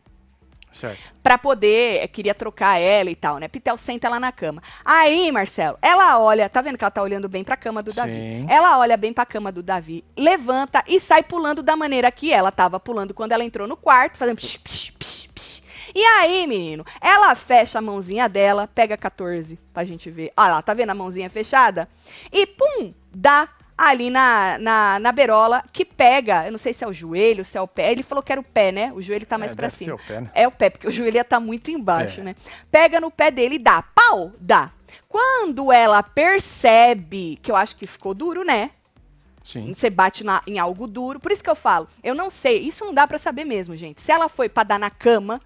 Pra poder, eh, queria trocar ela e tal, né? Pitel senta ela na cama. Aí, Marcelo, ela olha, tá vendo que ela tá olhando bem pra cama do Davi? Sim. Ela olha bem pra cama do Davi, levanta e sai pulando da maneira que ela tava pulando quando ela entrou no quarto, fazendo psh, psh, psh, psh. E aí, menino, ela fecha a mãozinha dela, pega 14 pra gente ver. Olha lá, tá vendo a mãozinha fechada? E pum, dá ali na, na, na berola, que pega, eu não sei se é o joelho, se é o pé. Ele falou que era o pé, né? O joelho tá mais É, pra cima. o pé, né? É o pé, porque o joelho ia tá muito embaixo, É. né? Pega no pé dele e dá. Pau! Dá. Quando ela percebe, que eu acho que ficou duro, né? Sim. Você bate na- em algo duro. Por isso que eu falo, eu não sei, isso não dá pra saber mesmo, gente. Se ela foi pra dar na cama,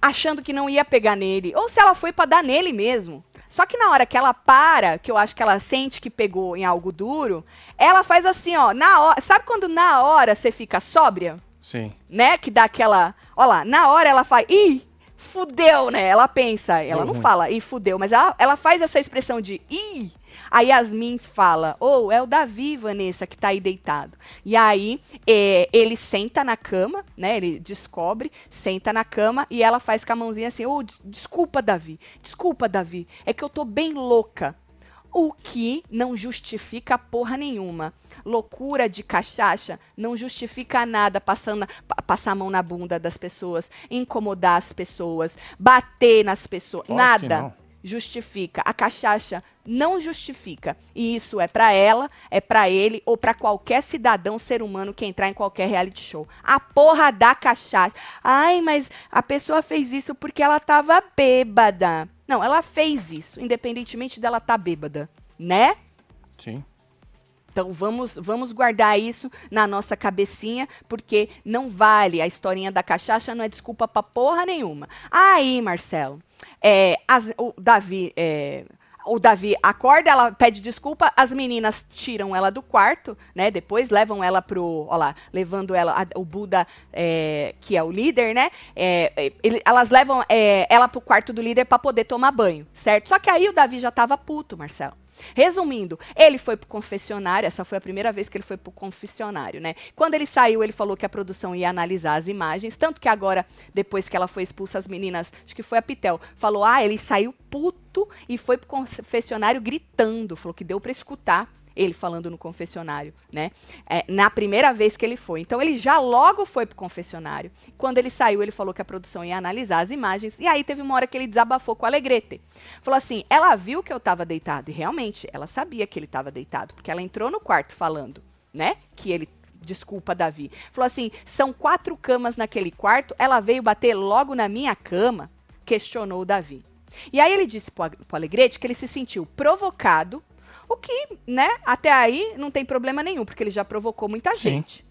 achando que não ia pegar nele, ou se ela foi pra dar nele mesmo. Só que na hora que ela para, que eu acho que ela sente que pegou em algo duro, ela faz assim, ó, na hora, sabe quando na hora você fica sóbria? Sim. né? Que dá aquela. Ó lá, na hora ela faz. Ih! Fudeu, né? Ela pensa, ela Deu não ruim. fala, ih, fudeu, mas ela, ela faz essa expressão de ih. A Yasmin fala, ou é o Davi, Vanessa, que tá aí deitado. E aí, é, ele senta na cama, né? Ele descobre, senta na cama e ela faz com a mãozinha assim, ô, des- desculpa, Davi, desculpa, Davi, é que eu tô bem louca. O que não justifica porra nenhuma. Loucura de cachaça não justifica nada passando, pa- passar a mão na bunda das pessoas, incomodar as pessoas, bater nas pessoas. Nada justifica. A cachaça não justifica. E isso é pra ela, é pra ele ou pra qualquer cidadão ser humano que entrar em qualquer reality show. A porra da cachaça. Ai, mas a pessoa fez isso porque ela tava bêbada. Não, ela fez isso, independentemente dela estar bêbada, né? Sim. Então vamos, vamos guardar isso na nossa cabecinha, porque não vale. A historinha da cachaça não é desculpa pra porra nenhuma. Aí, Marcelo, é, as- o Davi. é, o Davi acorda, ela pede desculpa, as meninas tiram ela do quarto, né? Depois levam ela pro. Ó lá, levando ela, a- o Buda, é, que é o líder, né? É, é, ele- elas levam é, ela pro quarto do líder pra poder tomar banho, certo? Só que aí o Davi já tava puto, Marcelo. Resumindo, ele foi pro confessionário, essa foi a primeira vez que ele foi pro confessionário, né? Quando ele saiu, ele falou que a produção ia analisar as imagens, tanto que agora, depois que ela foi expulsa, as meninas, acho que foi a Pitel, falou: "Ah, ele saiu puto e foi pro confessionário gritando", falou que deu pra escutar ele falando no confessionário, né? É, na primeira vez que ele foi. Então ele já logo foi pro confessionário. Quando ele saiu, ele falou que a produção ia analisar as imagens. E aí teve uma hora que ele desabafou com a Alegrete. Falou assim: ela viu que eu tava deitado. E realmente, ela sabia que ele tava deitado. Porque ela entrou no quarto falando, né? Que ele. Desculpa, Davi. Falou assim: são quatro camas naquele quarto. Ela veio bater logo na minha cama. Questionou o Davi. E aí ele disse pro, pro Alegrete que ele se sentiu provocado o que, né, até aí não tem problema nenhum, porque ele já provocou muita gente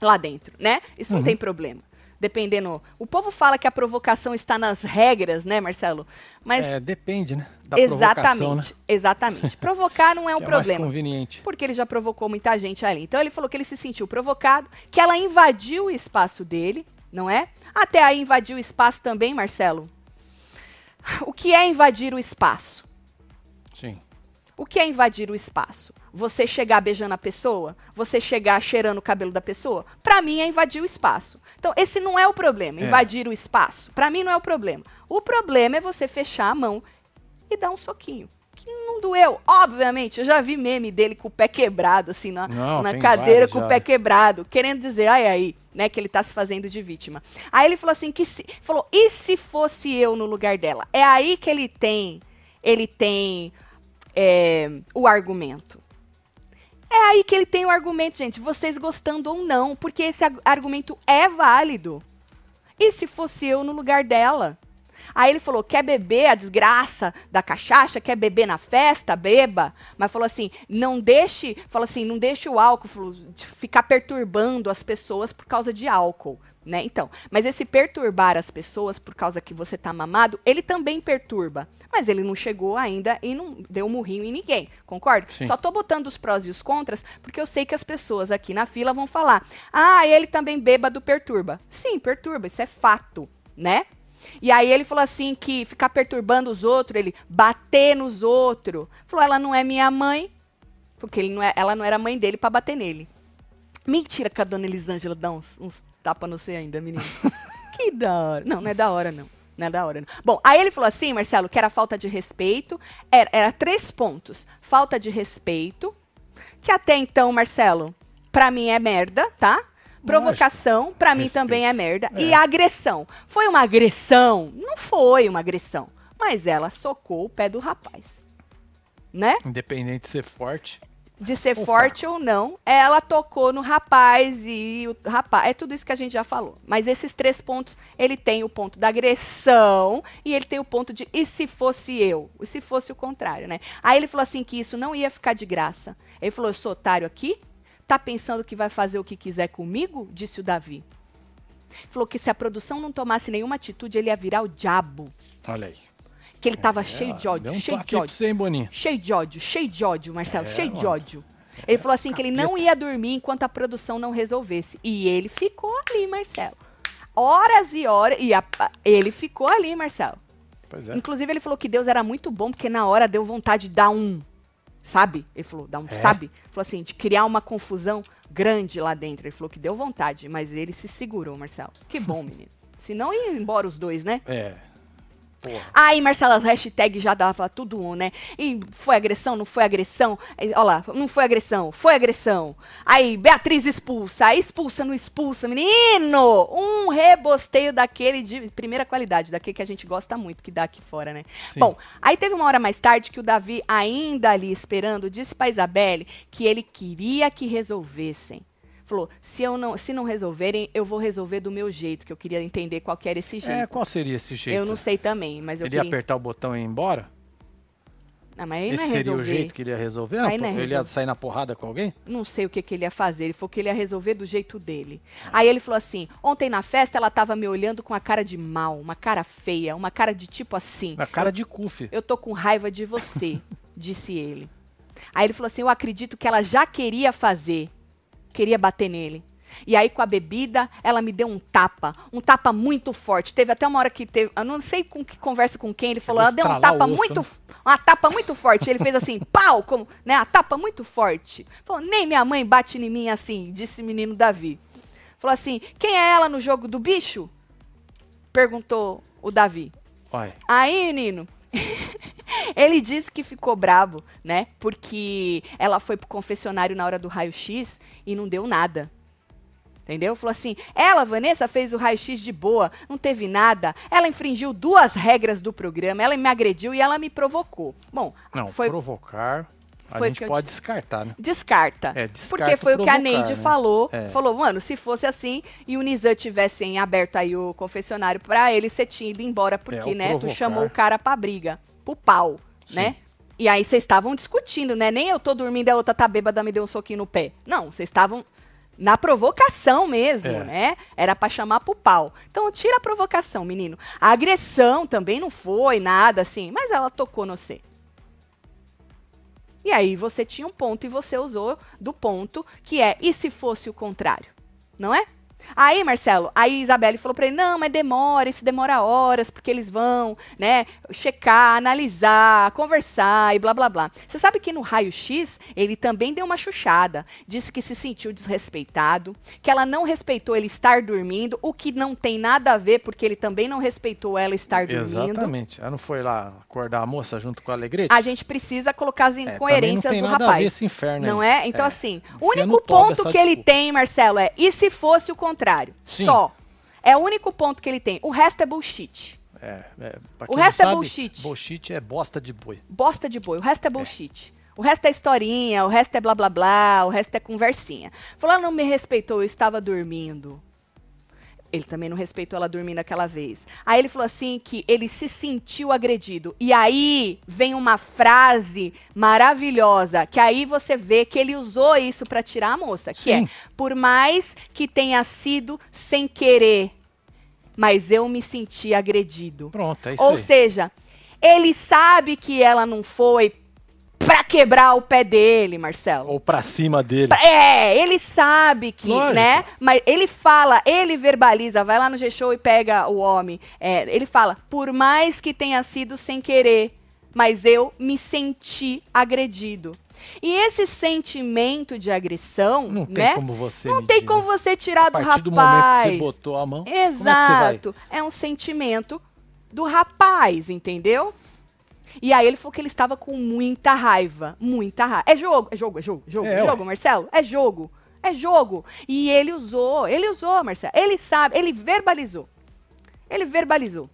lá dentro, né? Isso não tem problema. Dependendo. O povo fala que a provocação está nas regras, né, Marcelo? Mas É, depende, né? Da exatamente, né? exatamente. Provocar não é um é mais problema. conveniente. Porque ele já provocou muita gente ali. Então ele falou que ele se sentiu provocado, que ela invadiu o espaço dele, não é? Até aí invadir o espaço também, Marcelo. O que é invadir o espaço? Sim. O que é invadir o espaço? Você chegar beijando a pessoa? Você chegar cheirando o cabelo da pessoa? Pra mim é invadir o espaço. Então, esse não é o problema, É. invadir o espaço. Pra mim não é o problema. O problema é você fechar a mão e dar um soquinho. Que não doeu. Obviamente, eu já vi meme dele com o pé quebrado, assim, na, Não, na cadeira com o já. pé quebrado, querendo dizer, ai, aí, né, que ele tá se fazendo de vítima. Aí ele falou assim, que se, falou, e se fosse eu no lugar dela? É aí que ele tem, ele tem é, o argumento. É aí que ele tem o argumento, gente, vocês gostando ou não, porque esse argumento é válido. E se fosse eu no lugar dela? Aí ele falou: quer beber a desgraça da cachaça, quer beber na festa, beba. Mas falou assim: não deixe, falou assim, não deixe o álcool ficar perturbando as pessoas por causa de álcool. Né? Então, mas esse perturbar as pessoas por causa que você tá mamado, ele também perturba. Mas ele não chegou ainda e não deu um murrinho em ninguém, concorda? Sim. Só tô botando os prós e os contras, porque eu sei que as pessoas aqui na fila vão falar: ah, ele também bêbado perturba. Sim, perturba, isso é fato, né? E aí ele falou assim que ficar perturbando os outros, ele bater nos outros. Falou, ela não é minha mãe, porque não é, ela não era mãe dele pra bater nele. Mentira que a dona Elisângela dá uns, uns tapa no você ainda, menino. que da hora. Não, não é da hora, não. Não é da hora, não. Bom, aí ele falou assim, Marcelo, que era falta de respeito. Era, era três pontos. Falta de respeito, que até então, Marcelo, pra mim é merda, tá? Provocação, pra mim Respeito. também é merda. É. E agressão. Foi uma agressão? Não foi uma agressão. Mas ela socou o pé do rapaz. Né? Independente de ser forte. De ser Ou forte ou não, ela tocou no rapaz e o rapaz. É tudo isso que a gente já falou. Mas esses três pontos, ele tem o ponto da agressão e ele tem o ponto de e se fosse eu? E se fosse o contrário, né? Aí ele falou assim que isso não ia ficar de graça. Ele falou: eu sou otário aqui? Tá pensando que vai fazer o que quiser comigo? Disse o Davi. Falou que se a produção não tomasse nenhuma atitude, ele ia virar o diabo. Olha aí. Que ele tava cheio de ódio, um cheio de ódio. você, hein? Cheio de ódio, cheio de ódio, Marcelo, É, cheio de mano. ódio. Ele falou assim que ele não ia dormir enquanto a produção não resolvesse. E ele ficou ali, Marcelo. Horas e horas. E a- ele ficou ali, Marcelo. Pois é. Inclusive, ele falou que Deus era muito bom, porque na hora deu vontade de dar um. Sabe? Ele falou, dar um, É? sabe? Falou assim, de criar uma confusão grande lá dentro. Ele falou que deu vontade, mas ele se segurou, Marcelo. Que bom, menino. Senão ia embora os dois, né? É. Porra. Aí, Marcelo, as hashtags já dava tudo um, né? E foi agressão, não foi agressão. Olha lá, não foi agressão, foi agressão. Aí, Beatriz expulsa, aí expulsa, não expulsa. Menino! Um rebosteio daquele de primeira qualidade, daquele que a gente gosta muito, que dá aqui fora, né? Sim. Bom, aí teve uma hora mais tarde que o Davi, ainda ali esperando, disse pra Isabelle que ele queria que resolvessem. Falou, se, eu não, se não resolverem, eu vou resolver do meu jeito, que eu queria entender qual era esse jeito. É, qual seria esse jeito? eu não sei também, mas eu Ele ia queria... apertar o botão e ir embora? Não, mas aí Esse não é seria resolver. o jeito que ele ia resolver? Aí Não, não é ele ia sair na porrada com alguém? Não sei o que, que ele ia fazer. Ele falou que ele ia resolver do jeito dele. Aí ele falou assim: ontem na festa ela tava me olhando com a cara de mal, uma cara feia, uma cara de tipo assim. Na cara de cu, fi. Eu tô com raiva de você, disse ele. Aí ele falou assim: Eu acredito que ela já queria fazer, queria bater nele. E aí, com a bebida, ela me deu um tapa, um tapa muito forte. Teve até uma hora que teve, eu não sei com que conversa com quem, ele falou, ela deu um tapa muito, né? uma tapa muito forte. Ele fez assim, pau, como, né, a tapa muito forte. Falou, nem minha mãe bate em mim assim, disse o menino Davi. Falou assim, quem é ela no jogo do bicho? Perguntou o Davi. Olha. Aí, menino, ele disse que ficou bravo, né? Porque ela foi pro confessionário na hora do raio-x e não deu nada. Entendeu? Falou assim: ela, Vanessa, fez o raio-x de boa, não teve nada. Ela infringiu duas regras do programa, ela me agrediu e ela me provocou. Bom, Não, foi. provocar, a foi gente que pode descartar, né? Descarta. É, descarta Porque foi o que a provocar, Neide né? falou. É. Falou, mano, se fosse assim e o Nizam tivessem aberto aí o confessionário pra ele, você tinha ido embora, porque, É, né, tu provocar. chamou o cara pra briga, pro pau, Sim. né? E aí vocês estavam discutindo, né? Nem eu tô dormindo a outra tá bêbada, me deu um soquinho no pé. Não, vocês estavam na provocação mesmo, É. né? Era pra chamar pro pau. Então tira a provocação, menino. A agressão também não foi nada assim, mas ela tocou no você. E aí você tinha um ponto e você usou do ponto que é e se fosse o contrário, não é? Aí, Marcelo, aí Isabelle falou pra ele: não, mas demora, isso demora horas, porque eles vão, né, checar, analisar, conversar e blá blá blá. Você sabe que no raio-x ele também deu uma chuchada. Disse que se sentiu desrespeitado, que ela não respeitou ele estar dormindo, o que não tem nada a ver, porque ele também não respeitou ela estar dormindo. Exatamente. Ela não foi lá acordar a moça junto com a Alegrete? A gente precisa colocar as É, incoerências do não tem nada a ver rapaz. esse inferno Não aí. é? Então, É. assim, o único ponto que ele desculpa. tem, Marcelo, é e se fosse o contrário? Sim. Só. É o único ponto que ele tem. O resto é bullshit. É, é, O resto é sabe, bullshit. Bullshit é bosta de boi. Bosta de boi. O resto é bullshit. O resto é historinha, o resto é blá blá blá, o resto é conversinha. Fulano não me respeitou, eu estava dormindo. Ele também não respeitou ela dormindo aquela vez. Aí ele falou assim que ele se sentiu agredido. E aí vem uma frase maravilhosa, que aí você vê que ele usou isso para tirar a moça, que Sim. é: por mais que tenha sido sem querer, mas eu me senti agredido. Pronto, é isso Ou aí. seja, ele sabe que ela não foi pra quebrar o pé dele, Marcelo. Ou pra cima dele. É, ele sabe que, Lógico. né? Mas ele fala, ele verbaliza, vai lá no G-Show e pega o homem. É, ele fala, por mais que tenha sido sem querer, mas eu me senti agredido. E esse sentimento de agressão, Não tem né? como você não medir, tem como né? você tirar A do partir do momento que rapaz. você botou a mão, é? Exato. É um sentimento do rapaz, entendeu? E aí ele falou que ele estava com muita raiva, muita raiva. É jogo, é jogo, é jogo, jogo, É, jogo, Marcelo, é jogo, é jogo. E ele usou, ele usou, Marcelo. Ele sabe, ele verbalizou. Ele verbalizou.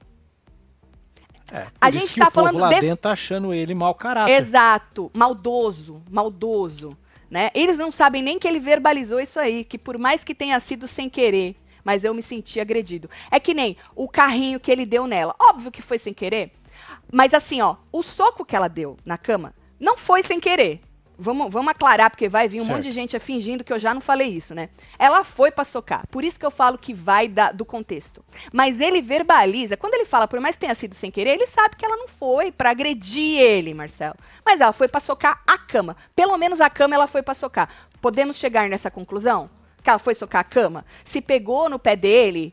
É, A gente tá povo falando lá de- dentro tá achando ele mau caráter. Exato, maldoso, maldoso, né? Eles não sabem nem que ele verbalizou isso aí, que por mais que tenha sido sem querer, mas eu me senti agredido. É que nem o carrinho que ele deu nela. Óbvio que foi sem querer, mas assim, ó, o soco que ela deu na cama não foi sem querer. Vamos, vamos aclarar, porque vai vir um Certo. monte de gente fingindo que eu já não falei isso, né? Ela foi pra socar. Por isso que eu falo que vai da- do contexto. Mas ele verbaliza. Quando ele fala, por mais que tenha sido sem querer, ele sabe que ela não foi pra agredir ele, Marcelo. Mas ela foi pra socar a cama. Pelo menos a cama ela foi pra socar. Podemos chegar nessa conclusão? Que ela foi socar a cama? Se pegou no pé dele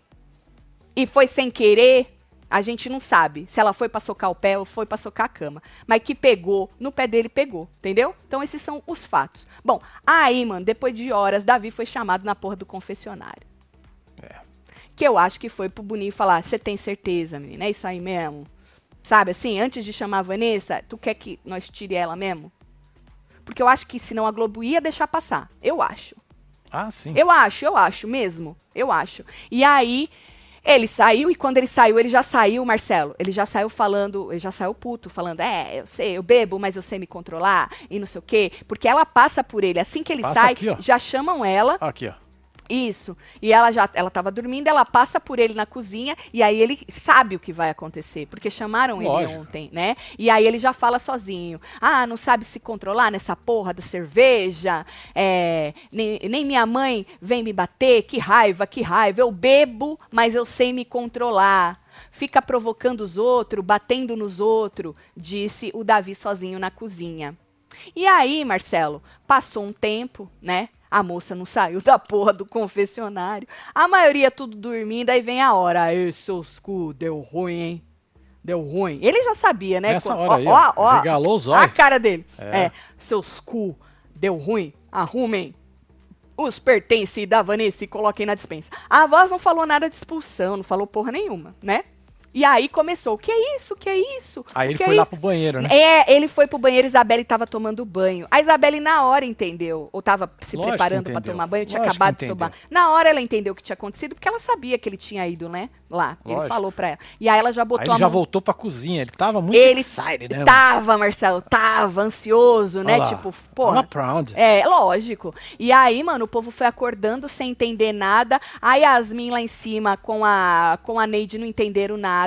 e foi sem querer, a gente não sabe se ela foi pra socar o pé ou foi pra socar a cama. Mas que pegou no pé dele, pegou, entendeu? Então esses são os fatos. Bom, aí, mano, depois de horas, Davi foi chamado na porra do confessionário. É. Que eu acho que foi pro Boninho falar, você tem certeza, menina? É isso aí mesmo? Sabe assim, antes de chamar a Vanessa, tu quer que nós tire ela mesmo? Porque eu acho que senão a Globo ia deixar passar. Eu acho. Ah, sim. Eu acho, eu acho mesmo. Eu acho. E aí, ele saiu, e quando ele saiu, ele já saiu, Marcelo. Ele já saiu falando, ele já saiu puto, falando: é, eu sei, eu bebo, mas eu sei me controlar, e não sei o quê. Porque ela passa por ele. Assim que ele Passa sai, aqui, já chamam ela. Aqui, ó. Isso. E ela já ela tava dormindo, ela passa por ele na cozinha e aí ele sabe o que vai acontecer, porque chamaram ele Lógico. ontem, né? E aí ele já fala sozinho. Ah, não sabe se controlar nessa porra da cerveja. É, nem, nem minha mãe vem me bater, que raiva, que raiva. Eu bebo, mas eu sei me controlar. Fica provocando os outros, batendo nos outros, disse o Davi sozinho na cozinha. E aí, Marcelo, passou um tempo, né? A moça não saiu da porra do confessionário. A maioria tudo dormindo, aí vem a hora. Aí, seus cu, deu ruim, hein? Deu ruim. Ele já sabia, né? Nessa hora aí, ó, regalou os A olhos. cara dele. É. É. seus cu, deu ruim? Arrumem os pertences da Vanessa e coloquem na dispensa. A voz não falou nada de expulsão, não falou porra nenhuma, né? E aí começou, o que é isso, o que é isso? Aí ele que foi é lá isso?" pro banheiro, né? É, ele foi pro banheiro, Isabelle tava tomando banho. A Isabelle na hora entendeu, ou tava se Lógico preparando pra entendeu. tomar banho, tinha Lógico acabado de tomar. Na hora ela entendeu o que tinha acontecido, porque ela sabia que ele tinha ido, né? Lá. Ele Lógico. falou pra ela. E aí ela já Aí botou ele a já mão. voltou pra cozinha. Ele tava muito Ele excited, né? Tava, Marcelo, tava ansioso, né? Tipo, porra. Tava proud. É, lógico. E aí, mano, o povo foi acordando sem entender nada. A Yasmin lá em cima com a, com a Neide não entenderam nada.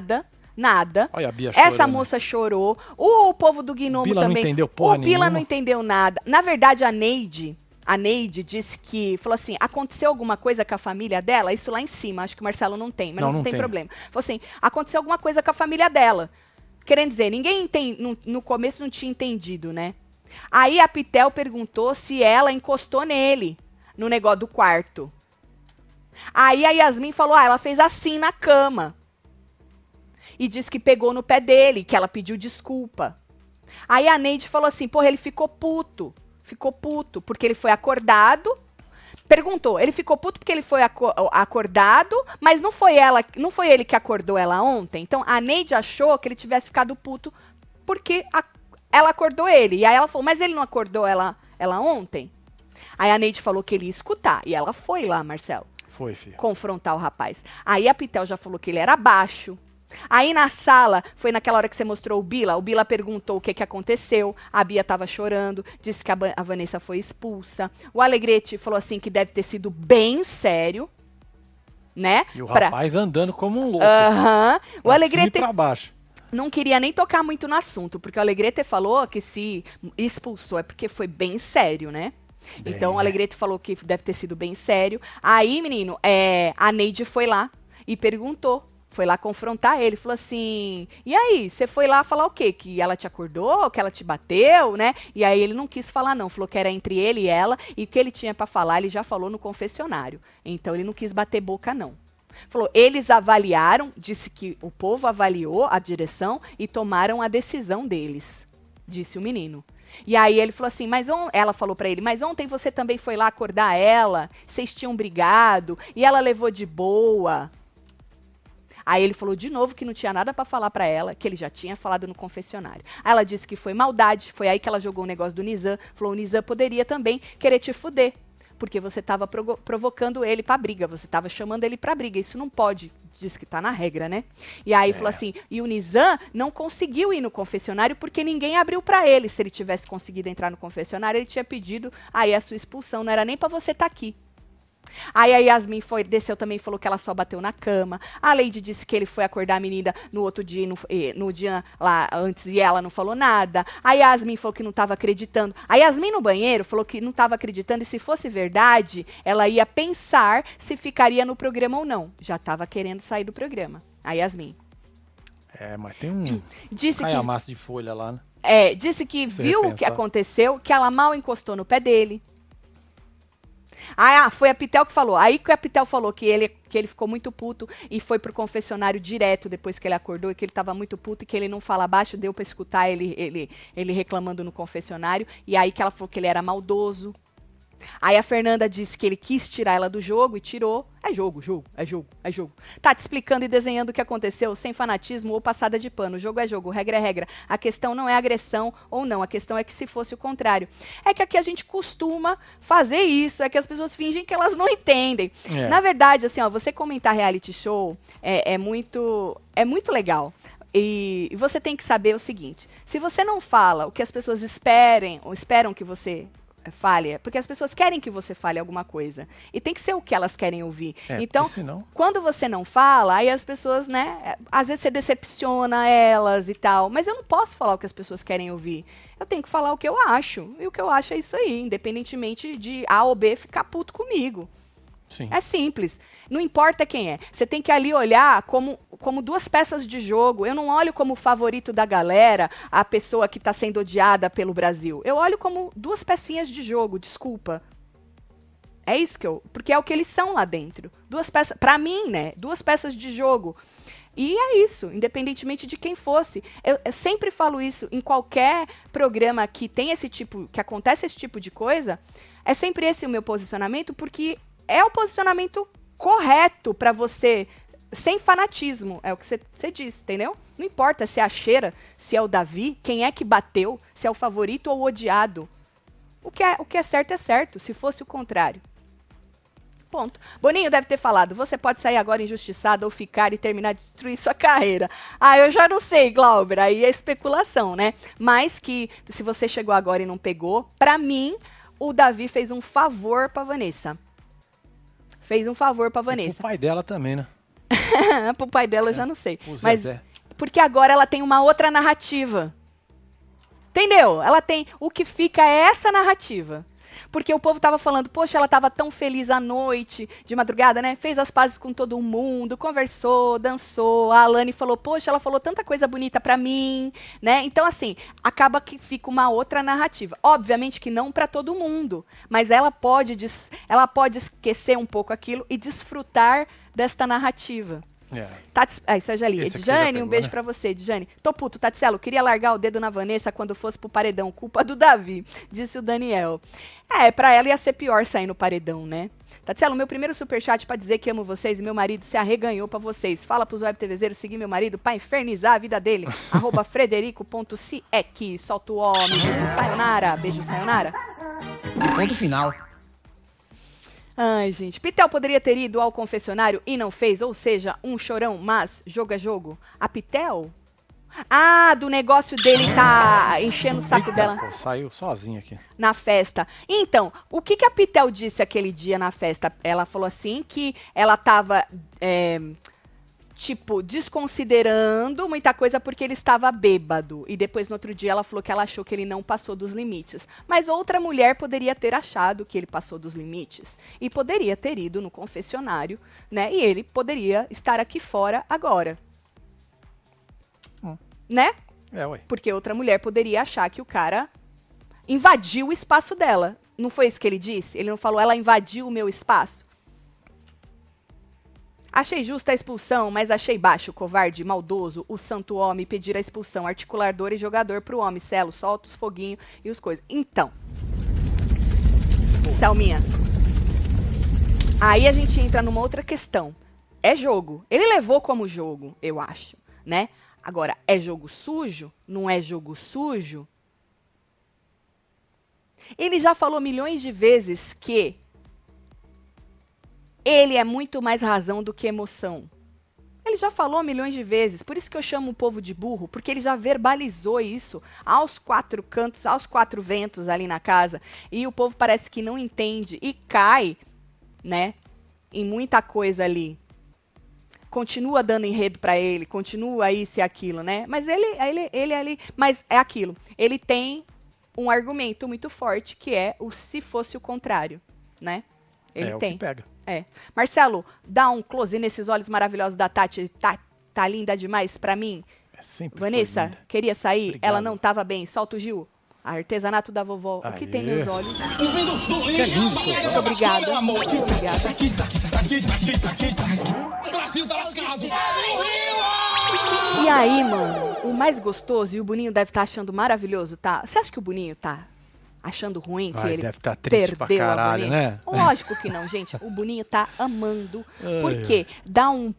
Nada. Olha a Bia Essa chorando. moça chorou. O, povo do Gnomo Bila não também. entendeu porra o Bila nenhuma. não entendeu nada. Na verdade, a Neide, a Neide disse que, falou assim, aconteceu alguma coisa com a família dela? Isso lá em cima, acho que o Marcelo não tem, mas Não, não, não tem, tem. problema. Falou assim, aconteceu alguma coisa com a família dela. Querendo dizer, ninguém tem, no, no começo não tinha entendido, né? Aí a Pitel perguntou se ela encostou nele, no negócio do quarto. Aí a Yasmin falou: ah, ela fez assim na cama. E disse que pegou no pé dele, que ela pediu desculpa. Aí a Neide falou assim: porra, ele ficou puto. Ficou puto, porque ele foi acordado. Perguntou, ele ficou puto porque ele foi aco acordado, mas não foi ela, não foi ele que acordou ela ontem. Então a Neide achou que ele tivesse ficado puto porque a, ela acordou ele. E aí ela falou, mas ele não acordou ela, ela ontem? Aí a Neide falou que ele ia escutar. E ela foi lá, Marcelo. Foi, filho. Confrontar o rapaz. Aí a Pitel já falou que ele era baixo. Aí na sala, foi naquela hora que você mostrou o Bila, o Bila perguntou o que, que aconteceu, a Bia estava chorando, disse que a, a, Vanessa foi expulsa. O Alegrete falou assim que deve ter sido bem sério, né? E o pra... rapaz andando como um louco. Aham. Uh -huh. O Alegrete pra baixo não queria nem tocar muito no assunto, porque o Alegrete falou que se expulsou é porque foi bem sério, né? Bem, então o Alegrete falou que deve ter sido bem sério. Aí, menino, é, a Neide foi lá e perguntou. Foi lá confrontar ele, falou assim: "E aí, você foi lá falar o quê? Que ela te acordou, que ela te bateu, né?" E aí ele não quis falar não, falou que era entre ele e ela e o que ele tinha para falar, ele já falou no confessionário. Então ele não quis bater boca não. Falou, eles avaliaram, disse que o povo avaliou a direção e tomaram a decisão deles, disse o menino. E aí ele falou assim, mas on... ela falou para ele, mas ontem você também foi lá acordar ela, vocês tinham brigado e ela levou de boa. Aí ele falou de novo que não tinha nada para falar para ela, que ele já tinha falado no confessionário. Aí ela disse que foi maldade, foi aí que ela jogou o negócio do Nizam, falou o Nizam poderia também querer te fuder porque você estava provocando ele para briga, você estava chamando ele para briga. Isso não pode, diz que está na regra, né? E aí é. falou assim: e o Nizam não conseguiu ir no confessionário porque ninguém abriu para ele. Se ele tivesse conseguido entrar no confessionário, ele tinha pedido aí a sua expulsão. Não era nem para você estar tá aqui. Aí a Yasmin foi, desceu também e falou que ela só bateu na cama. A Lady disse que ele foi acordar a menina no outro dia, no, no dia lá antes, e ela não falou nada. A Yasmin falou que não estava acreditando. A Yasmin no banheiro falou que não estava acreditando, e se fosse verdade, ela ia pensar se ficaria no programa ou não. Já estava querendo sair do programa. A Yasmin. É, mas tem um. Disse Cai que. massa de folha lá, né? É, disse que Você viu o que aconteceu, que ela mal encostou no pé dele ah, foi a Pitel que falou. Aí que a Pitel falou que ele, que ele ficou muito puto e foi pro confessionário direto depois que ele acordou e que ele tava muito puto e que ele não fala baixo, deu para escutar ele, ele, ele reclamando no confessionário. E aí que ela falou que ele era maldoso, Aí a Fernanda disse que ele quis tirar ela do jogo e tirou. É jogo, jogo, é jogo, é jogo. Tá te explicando e desenhando o que aconteceu sem fanatismo ou passada de pano. Jogo é jogo, regra é regra. A questão não é agressão ou não, a questão é que se fosse o contrário. É que aqui a gente costuma fazer isso, é que as pessoas fingem que elas não entendem. É. Na verdade, assim, ó, você comentar reality show é, é muito, é muito legal. E você tem que saber o seguinte: se você não fala o que as pessoas esperem ou esperam que você fale, porque as pessoas querem que você fale alguma coisa. E tem que ser o que elas querem ouvir. É, então, senão... quando você não fala, aí as pessoas, né, às vezes você decepciona elas e tal, mas eu não posso falar o que as pessoas querem ouvir. Eu tenho que falar o que eu acho. E o que eu acho é isso aí, independentemente de A ou B ficar puto comigo. Sim. É simples. Não importa quem é. Você tem que ali olhar como, como duas peças de jogo. Eu não olho como favorito da galera a pessoa que está sendo odiada pelo Brasil. Eu olho como duas pecinhas de jogo, desculpa. É isso que eu. Porque é o que eles são lá dentro. Duas peças. Para mim, né? Duas peças de jogo. E é isso, independentemente de quem fosse. Eu, eu, sempre falo isso em qualquer programa que tem esse tipo, que acontece esse tipo de coisa. É sempre esse o meu posicionamento, porque é o posicionamento correto para você, sem fanatismo. É o que você disse, entendeu? Não importa se é a cheira, se é o Davi, quem é que bateu, se é o favorito ou o odiado. O que é, o que é certo é certo, se fosse o contrário. Ponto. Boninho deve ter falado: você pode sair agora injustiçado ou ficar e terminar de destruir sua carreira. Ah, eu já não sei, Glauber. Aí é especulação, né? Mas que se você chegou agora e não pegou, para mim, o Davi fez um favor para Vanessa fez um favor pra Vanessa. O pai dela também, né? pro pai dela eu já não sei. Mas porque agora ela tem uma outra narrativa. Entendeu? Ela tem o que fica é essa narrativa. Porque o povo tava falando, poxa, ela tava tão feliz à noite, de madrugada, né? Fez as pazes com todo mundo, conversou, dançou. A Alane falou, poxa, ela falou tanta coisa bonita pra mim, né? Então, assim, acaba que fica uma outra narrativa. Obviamente que não para todo mundo, mas ela pode, ela pode esquecer um pouco aquilo e desfrutar desta narrativa. É. Tati, ah, isso é aqui você já Edjane, um beijo né? pra você, Edjane. Tô puto, Tatselo, queria largar o dedo na Vanessa quando fosse pro paredão. Culpa do Davi, disse o Daniel. É, pra ela ia ser pior sair no paredão, né? Tatselo, meu primeiro superchat pra dizer que amo vocês e meu marido se arreganhou pra vocês. Fala pros web TVzeiros seguir meu marido pra infernizar a vida dele. Arroba frederico.ciec. Solta o homem, disse Sayonara. Beijo, Sayonara. Ponto final. Ai, gente. Pitel poderia ter ido ao confessionário e não fez, ou seja, um chorão, mas jogo é jogo. A Pitel? Ah, do negócio dele tá enchendo o saco Eita, dela pô, saiu sozinho aqui. na festa. Então, o que, que a Pitel disse aquele dia na festa? Ela falou assim que ela tava, é, tipo, desconsiderando muita coisa porque ele estava bêbado. E depois, no outro dia, ela falou que ela achou que ele não passou dos limites. Mas outra mulher poderia ter achado que ele passou dos limites. E poderia ter ido no confessionário, né? E ele poderia estar aqui fora agora. Né? É, ué. Porque outra mulher poderia achar que o cara invadiu o espaço dela. Não foi isso que ele disse? Ele não falou, ela invadiu o meu espaço? Achei justa a expulsão, mas achei baixo, covarde, maldoso, o santo homem pedir a expulsão, articulador e jogador pro homem. Celo, solta os foguinhos e os coisas. Então, Selminha, aí a gente entra numa outra questão. É jogo. Ele levou como jogo, eu acho, né? Agora, é jogo sujo? Não é jogo sujo? Ele já falou milhões de vezes que ele é muito mais razão do que emoção. Ele já falou milhões de vezes, por isso que eu chamo o povo de burro, porque ele já verbalizou isso aos quatro cantos, aos quatro ventos ali na casa, e o povo parece que não entende e cai, né, em muita coisa ali. Continua dando enredo pra ele, continua isso e aquilo, né? Mas ele, ele, ele ali, mas é aquilo. Ele tem um argumento muito forte que é o se fosse o contrário, né? Ele é o tem. que pega. É. Marcelo, dá um close nesses olhos maravilhosos da Tati. Tá, tá linda demais pra mim. É sempre Vanessa, queria sair? Obrigado. Ela não tava bem. Solta o Gil. Artesanato da vovó. O que tem Aê. meus olhos? Que lindo, seu Muito obrigada. Obrigada. Brasil tá lascado. E aí, mano, o mais gostoso, e o Boninho deve estar achando maravilhoso, tá? Você acha que o Boninho tá achando ruim que Ai, ele deve tá triste pra perdeu caralho, a Vanessa? né? Lógico que não, gente. O Boninho tá amando. Ai, Porque dá um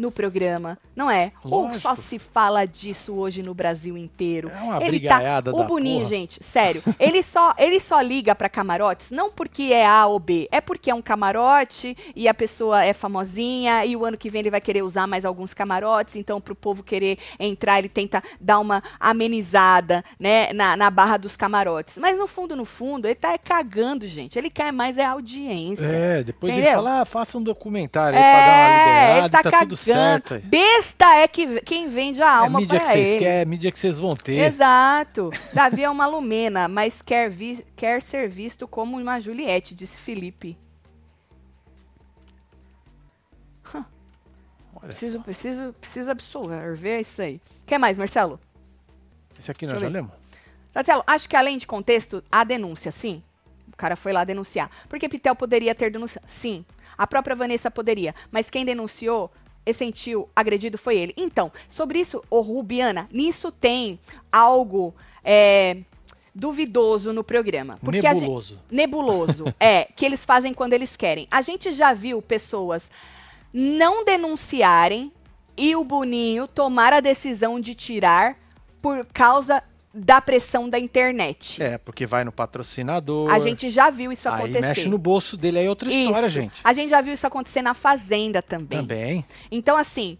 no programa, não é? Ou Lógico. só se fala disso hoje no Brasil inteiro. É uma ele tá, O Boninho, porra. gente, sério, ele só, ele só liga pra camarotes não porque é A ou B, é porque é um camarote e a pessoa é famosinha e o ano que vem ele vai querer usar mais alguns camarotes, então pro povo querer entrar, ele tenta dar uma amenizada, né, na, na barra dos camarotes. Mas no fundo, no fundo, ele tá cagando, gente. Ele quer mais é audiência. É, depois Entendeu? ele fala, ah, faça um documentário aí pra dar uma liberada, ele tá, tá cagando. tudo certo aí. Besta é que, quem vende a É alma mídia que pra vocês querem, é mídia que vocês vão ter. Exato. Davi é uma Lumena, mas quer, vi- quer ser visto como uma Juliette, disse Felipe. Preciso, só. preciso, preciso absorver isso aí. Quer mais, Marcelo? Esse aqui nós já lemos? Marcelo, acho que além de contexto, há denúncia, sim. O cara foi lá denunciar. Porque Pitel poderia ter denunciado. Sim. A própria Vanessa poderia. Mas quem denunciou sentiu agredido foi ele. Então, sobre isso, ô Rubiana, nisso tem algo é, duvidoso no programa. Porque a gente- Nebuloso. nebuloso. é, que eles fazem quando eles querem. A gente já viu pessoas não denunciarem e o Boninho tomar a decisão de tirar por causa da pressão da internet. É, porque vai no patrocinador. A gente já viu isso aí acontecer. mexe no bolso dele, aí é outra história, Isso. gente. A gente já viu isso acontecer na Fazenda também. Também. Então, assim,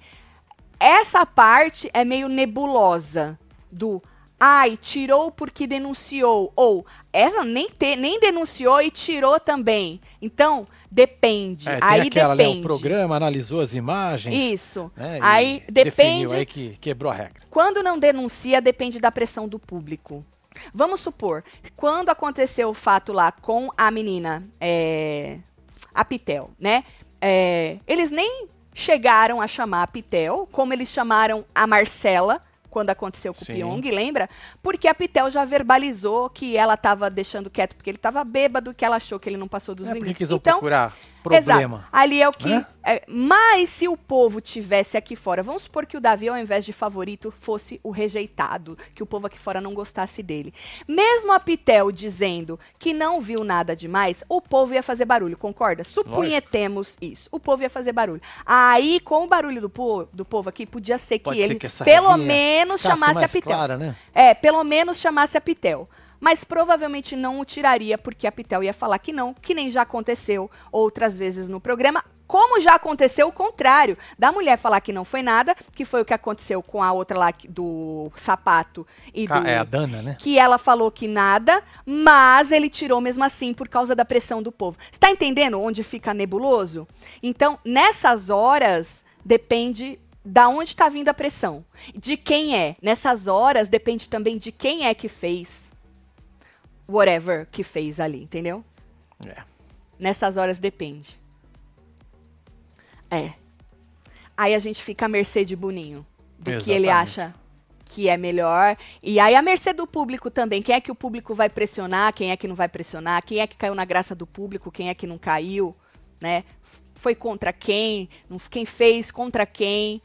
essa parte é meio nebulosa do. Ai, tirou porque denunciou. Ou essa nem, te, nem denunciou e tirou também. Então, depende. É, aí aquela, depende. né, o programa analisou as imagens. Isso. né, e aí depende. aí que quebrou a regra. Quando não denuncia, depende da pressão do público. Vamos supor, quando aconteceu o fato lá com a menina, é, a Pitel, né? É, eles nem chegaram a chamar a Pitel, como eles chamaram a Marcela, quando aconteceu com Sim. o Pyong, lembra? Porque a Pitel já verbalizou que ela estava deixando quieto porque ele estava bêbado, que ela achou que ele não passou dos É limites. Então, procurar Exato. problema. Ali é o que. Né? é, mas se o povo tivesse aqui fora, vamos supor que o Davi, ao invés de favorito, fosse o rejeitado, que o povo aqui fora não gostasse dele. Mesmo a Pitel dizendo que não viu nada demais, o povo ia fazer barulho, concorda? Supunhetemos isso. O povo ia fazer barulho. Aí, com o barulho do, po do povo aqui, podia ser que Pode ser ele, que pelo menos, chamasse a Pitel. clara, né? É, pelo menos chamasse a Pitel. Mas provavelmente não o tiraria, porque a Pitel ia falar que não, que nem já aconteceu outras vezes no programa. Como já aconteceu o contrário, da mulher falar que não foi nada, que foi o que aconteceu com a outra lá do sapato e do. É a Dana, né? Que ela falou que nada, mas ele tirou mesmo assim por causa da pressão do povo. Está entendendo onde fica nebuloso? Então, nessas horas, depende da onde está vindo a pressão. De quem é. Nessas horas, depende também de quem é que fez whatever que fez ali, entendeu? É. Nessas horas depende. É. Aí a gente fica à mercê de Boninho. Do que ele Exatamente. acha que é melhor. E aí a mercê do público também. Quem é que o público vai pressionar, quem é que não vai pressionar, quem é que caiu na graça do público, quem é que não caiu, né? Foi contra quem, quem fez contra quem.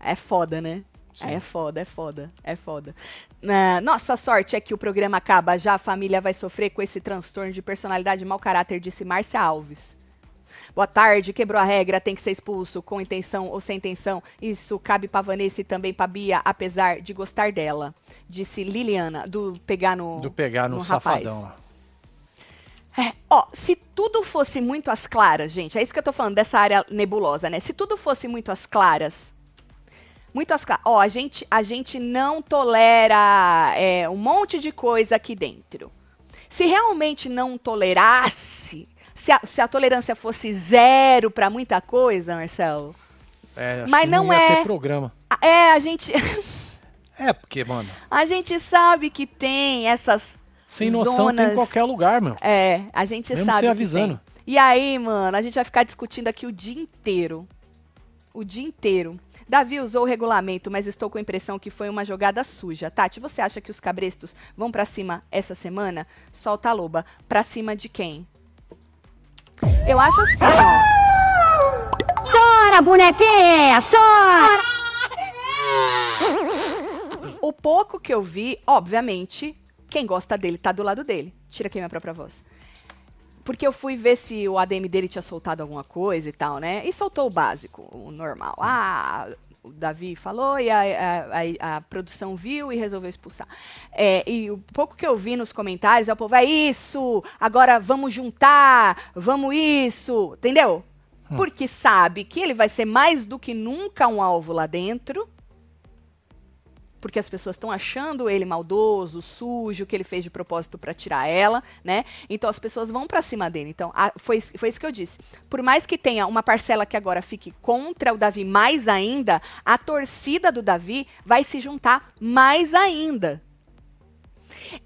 É foda, né? Sim. É foda, é foda, é foda. Nossa sorte é que o programa acaba já, a família vai sofrer com esse transtorno de personalidade e mau caráter, disse Márcia Alves. Boa tarde, quebrou a regra, tem que ser expulso, com intenção ou sem intenção. Isso cabe pra Vanessa e também pra Bia, apesar de gostar dela. Disse Liliana, do pegar no. Do pegar no, no rapaz. safadão lá. É, ó, se tudo fosse muito às claras, gente, é isso que eu tô falando dessa área nebulosa, né? Se tudo fosse muito às claras, muito às claras, ó, a gente, a gente não tolera é, um monte de coisa aqui dentro. Se realmente não tolerasse, se a, se a tolerância fosse zero pra muita coisa, Marcelo, É, Mas não ia é. ter programa. é, a gente, É, porque, mano, a gente sabe que tem essas sem noção tem Zonas. em qualquer lugar, meu. É, a gente Mesmo sabe. você que avisando. tem. E aí, mano, a gente vai ficar discutindo aqui o dia inteiro. O dia inteiro. Davi usou o regulamento, mas estou com a impressão que foi uma jogada suja. Tati, você acha que os cabrestos vão pra cima essa semana? Solta a loba. Pra cima de quem? Eu acho assim, ó. Chora, bonequinha, chora! O pouco que eu vi, obviamente, quem gosta dele tá do lado dele. Tira aqui minha própria voz. Porque eu fui ver se o ADM dele tinha soltado alguma coisa e tal, né? E soltou o básico, o normal. Ah, o Davi falou e a, a- a- produção viu e resolveu expulsar. É, e o pouco que eu vi nos comentários é o povo, é isso, agora vamos juntar, vamos isso, entendeu? Porque sabe que ele vai ser mais do que nunca um alvo lá dentro porque as pessoas estão achando ele maldoso, sujo, que ele fez de propósito para tirar ela, né? Então as pessoas vão para cima dele. Então a- foi, foi isso que eu disse. Por mais que tenha uma parcela que agora fique contra o Davi mais ainda, a torcida do Davi vai se juntar mais ainda.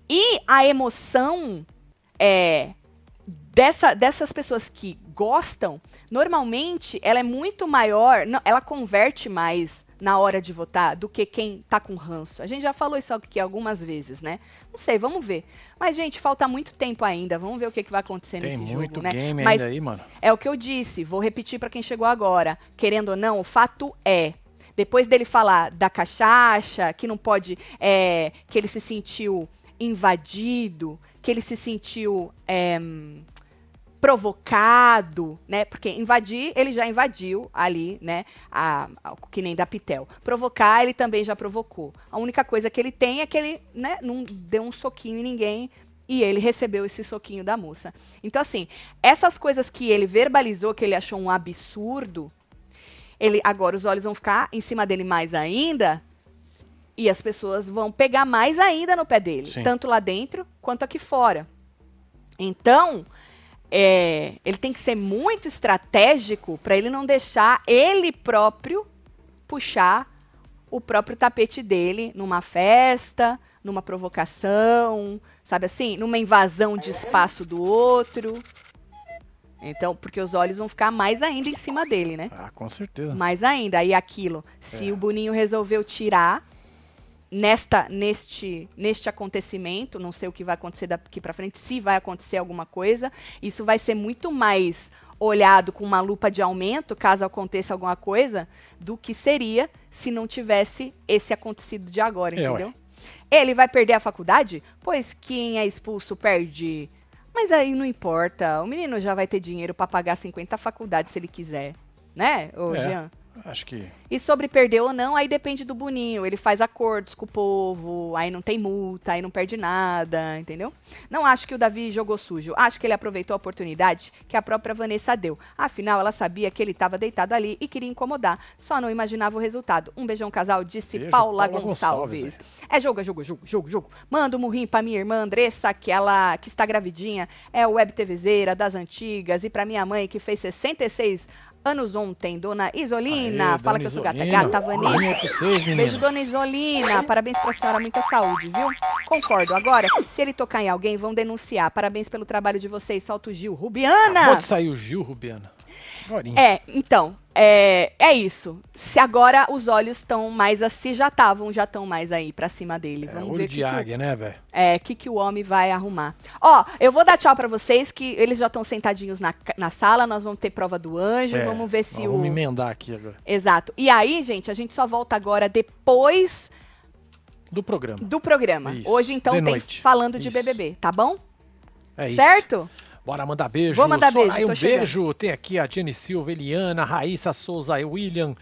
E a emoção é, dessa, dessas pessoas que gostam, normalmente ela é muito maior, não, ela converte mais na hora de votar do que quem tá com ranço. A gente já falou isso aqui algumas vezes, né? Não sei, vamos ver. Mas, gente, falta muito tempo ainda. Vamos ver o que, que vai acontecer Tem nesse jogo, né? game Mas ainda aí, mano. é o que eu disse, vou repetir para quem chegou agora. Querendo ou não, o fato é. Depois dele falar da cachaça, que não pode. é, que ele se sentiu invadido, que ele se sentiu é, provocado, né? Porque invadir, ele já invadiu ali, né? A, a- que nem da Pitel. Provocar, ele também já provocou. A única coisa que ele tem é que ele, né, não deu um soquinho em ninguém e ele recebeu esse soquinho da moça. Então, assim, essas coisas que ele verbalizou, que ele achou um absurdo, ele agora os olhos vão ficar em cima dele mais ainda e as pessoas vão pegar mais ainda no pé dele, Sim. tanto lá dentro quanto aqui fora. Então, é, ele tem que ser muito estratégico para ele não deixar ele próprio puxar o próprio tapete dele numa festa, numa provocação, sabe assim? Numa invasão de espaço do outro. Então, porque os olhos vão ficar mais ainda em cima dele, né? Ah, com certeza. Mais ainda. Aí aquilo, se É. o Boninho resolveu tirar nesta neste neste acontecimento, não sei o que vai acontecer daqui pra frente, se vai acontecer alguma coisa, isso vai ser muito mais olhado com uma lupa de aumento, caso aconteça alguma coisa, do que seria se não tivesse esse acontecido de agora, É, ué. entendeu? Ele vai perder a faculdade? Pois quem é expulso perde. Mas aí não importa. O menino já vai ter dinheiro pra pagar 50 faculdades se ele quiser. Né, ô É. Jean? Acho que. E sobre perder ou não, aí depende do Boninho. Ele faz acordos com o povo, aí não tem multa, aí não perde nada, entendeu? Não acho que o Davi jogou sujo. Acho que ele aproveitou a oportunidade que a própria Vanessa deu. Afinal, ela sabia que ele estava deitado ali e queria incomodar. Só não imaginava o resultado. Um beijão, casal, disse Beijo, Paula, Paula Gonçalves. Gonçalves, É jogo, é jogo, é jogo, jogo, jogo. Manda um murrinho pra minha irmã Andressa, que ela que está gravidinha, é web TVzeira das antigas, e pra minha mãe, que fez 66 anos ontem, dona Isolina. Aê, Fala dona que eu sou gata. Gata, Vanessa. Pra vocês. Beijo, dona Isolina. Parabéns pra senhora, muita saúde, viu? Concordo. Agora, se ele tocar em alguém, vão denunciar. Parabéns pelo trabalho de vocês. Solta o Gil. Rubiana! Pode sair o Gil, Rubiana. É, então, é, é isso. Se agora os olhos estão mais assim, já estavam, já estão mais aí pra cima dele. É, Vamos ver o que, de que o- águia, né, velho? é, que, que o homem vai arrumar. Ó, eu vou dar tchau pra vocês, que eles já estão sentadinhos na, na sala, nós vamos ter prova do anjo, É, vamos ver se nós o... Vamos emendar aqui agora. Exato. E aí, gente, a gente só volta agora depois Do programa. do programa. Isso, Hoje, então, de tem noite. falando de Isso. BBB, tá bom? É isso. certo? Bora mandar beijo. Vou mandar beijo, tô um chegando. beijo. Tem aqui a Jenny Silva, Eliana, Raíssa Souza, William,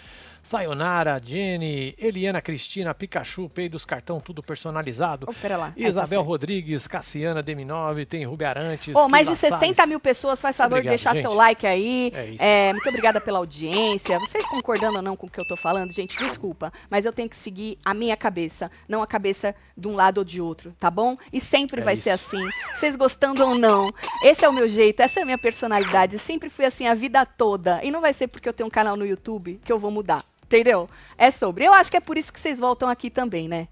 Sayonara, Jenny, Eliana Cristina, Pikachu, Peidos, cartão, tudo personalizado. Oh, pera lá. Aí, tá Isabel certo. Rodrigues, Cassiana Demi9, tem Rubi Arantes. Ô, mais de Kiva 60 Salles. mil pessoas, faz favor de deixar gente. seu like aí. É isso. É, muito obrigada pela audiência. Vocês concordando ou não com o que eu tô falando, gente, desculpa. Mas eu tenho que seguir a minha cabeça, não a cabeça de um lado ou de outro, tá bom? E sempre É vai ser isso. assim. Vocês gostando ou não. Esse é o meu jeito, essa é a minha personalidade. Sempre fui assim a vida toda. E não vai ser porque eu tenho um canal no YouTube que eu vou mudar. Entendeu? É sobre. Eu acho que é por isso que vocês voltam aqui também, né?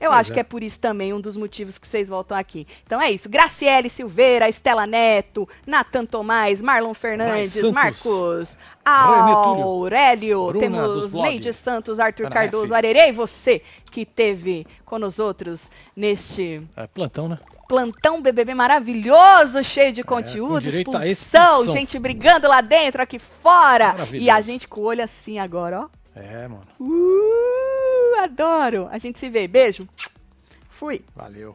Eu Pois acho é. que é por isso também um dos motivos que vocês voltam aqui. Então é isso. Graciele Silveira, Estela Neto, Natan Tomás, Marlon Fernandes, Marcos, Aurélio, Bruna temos Neide Santos, Arthur Ana Cardoso, F. E você que teve com os outros neste É, plantão, né? plantão BBB maravilhoso, cheio de é, conteúdo, é, expulsão, expulsão, gente brigando lá dentro, aqui fora. E a gente com o olho assim agora, ó. É, mano. Uh, adoro. A gente se vê. Beijo. Fui. Valeu.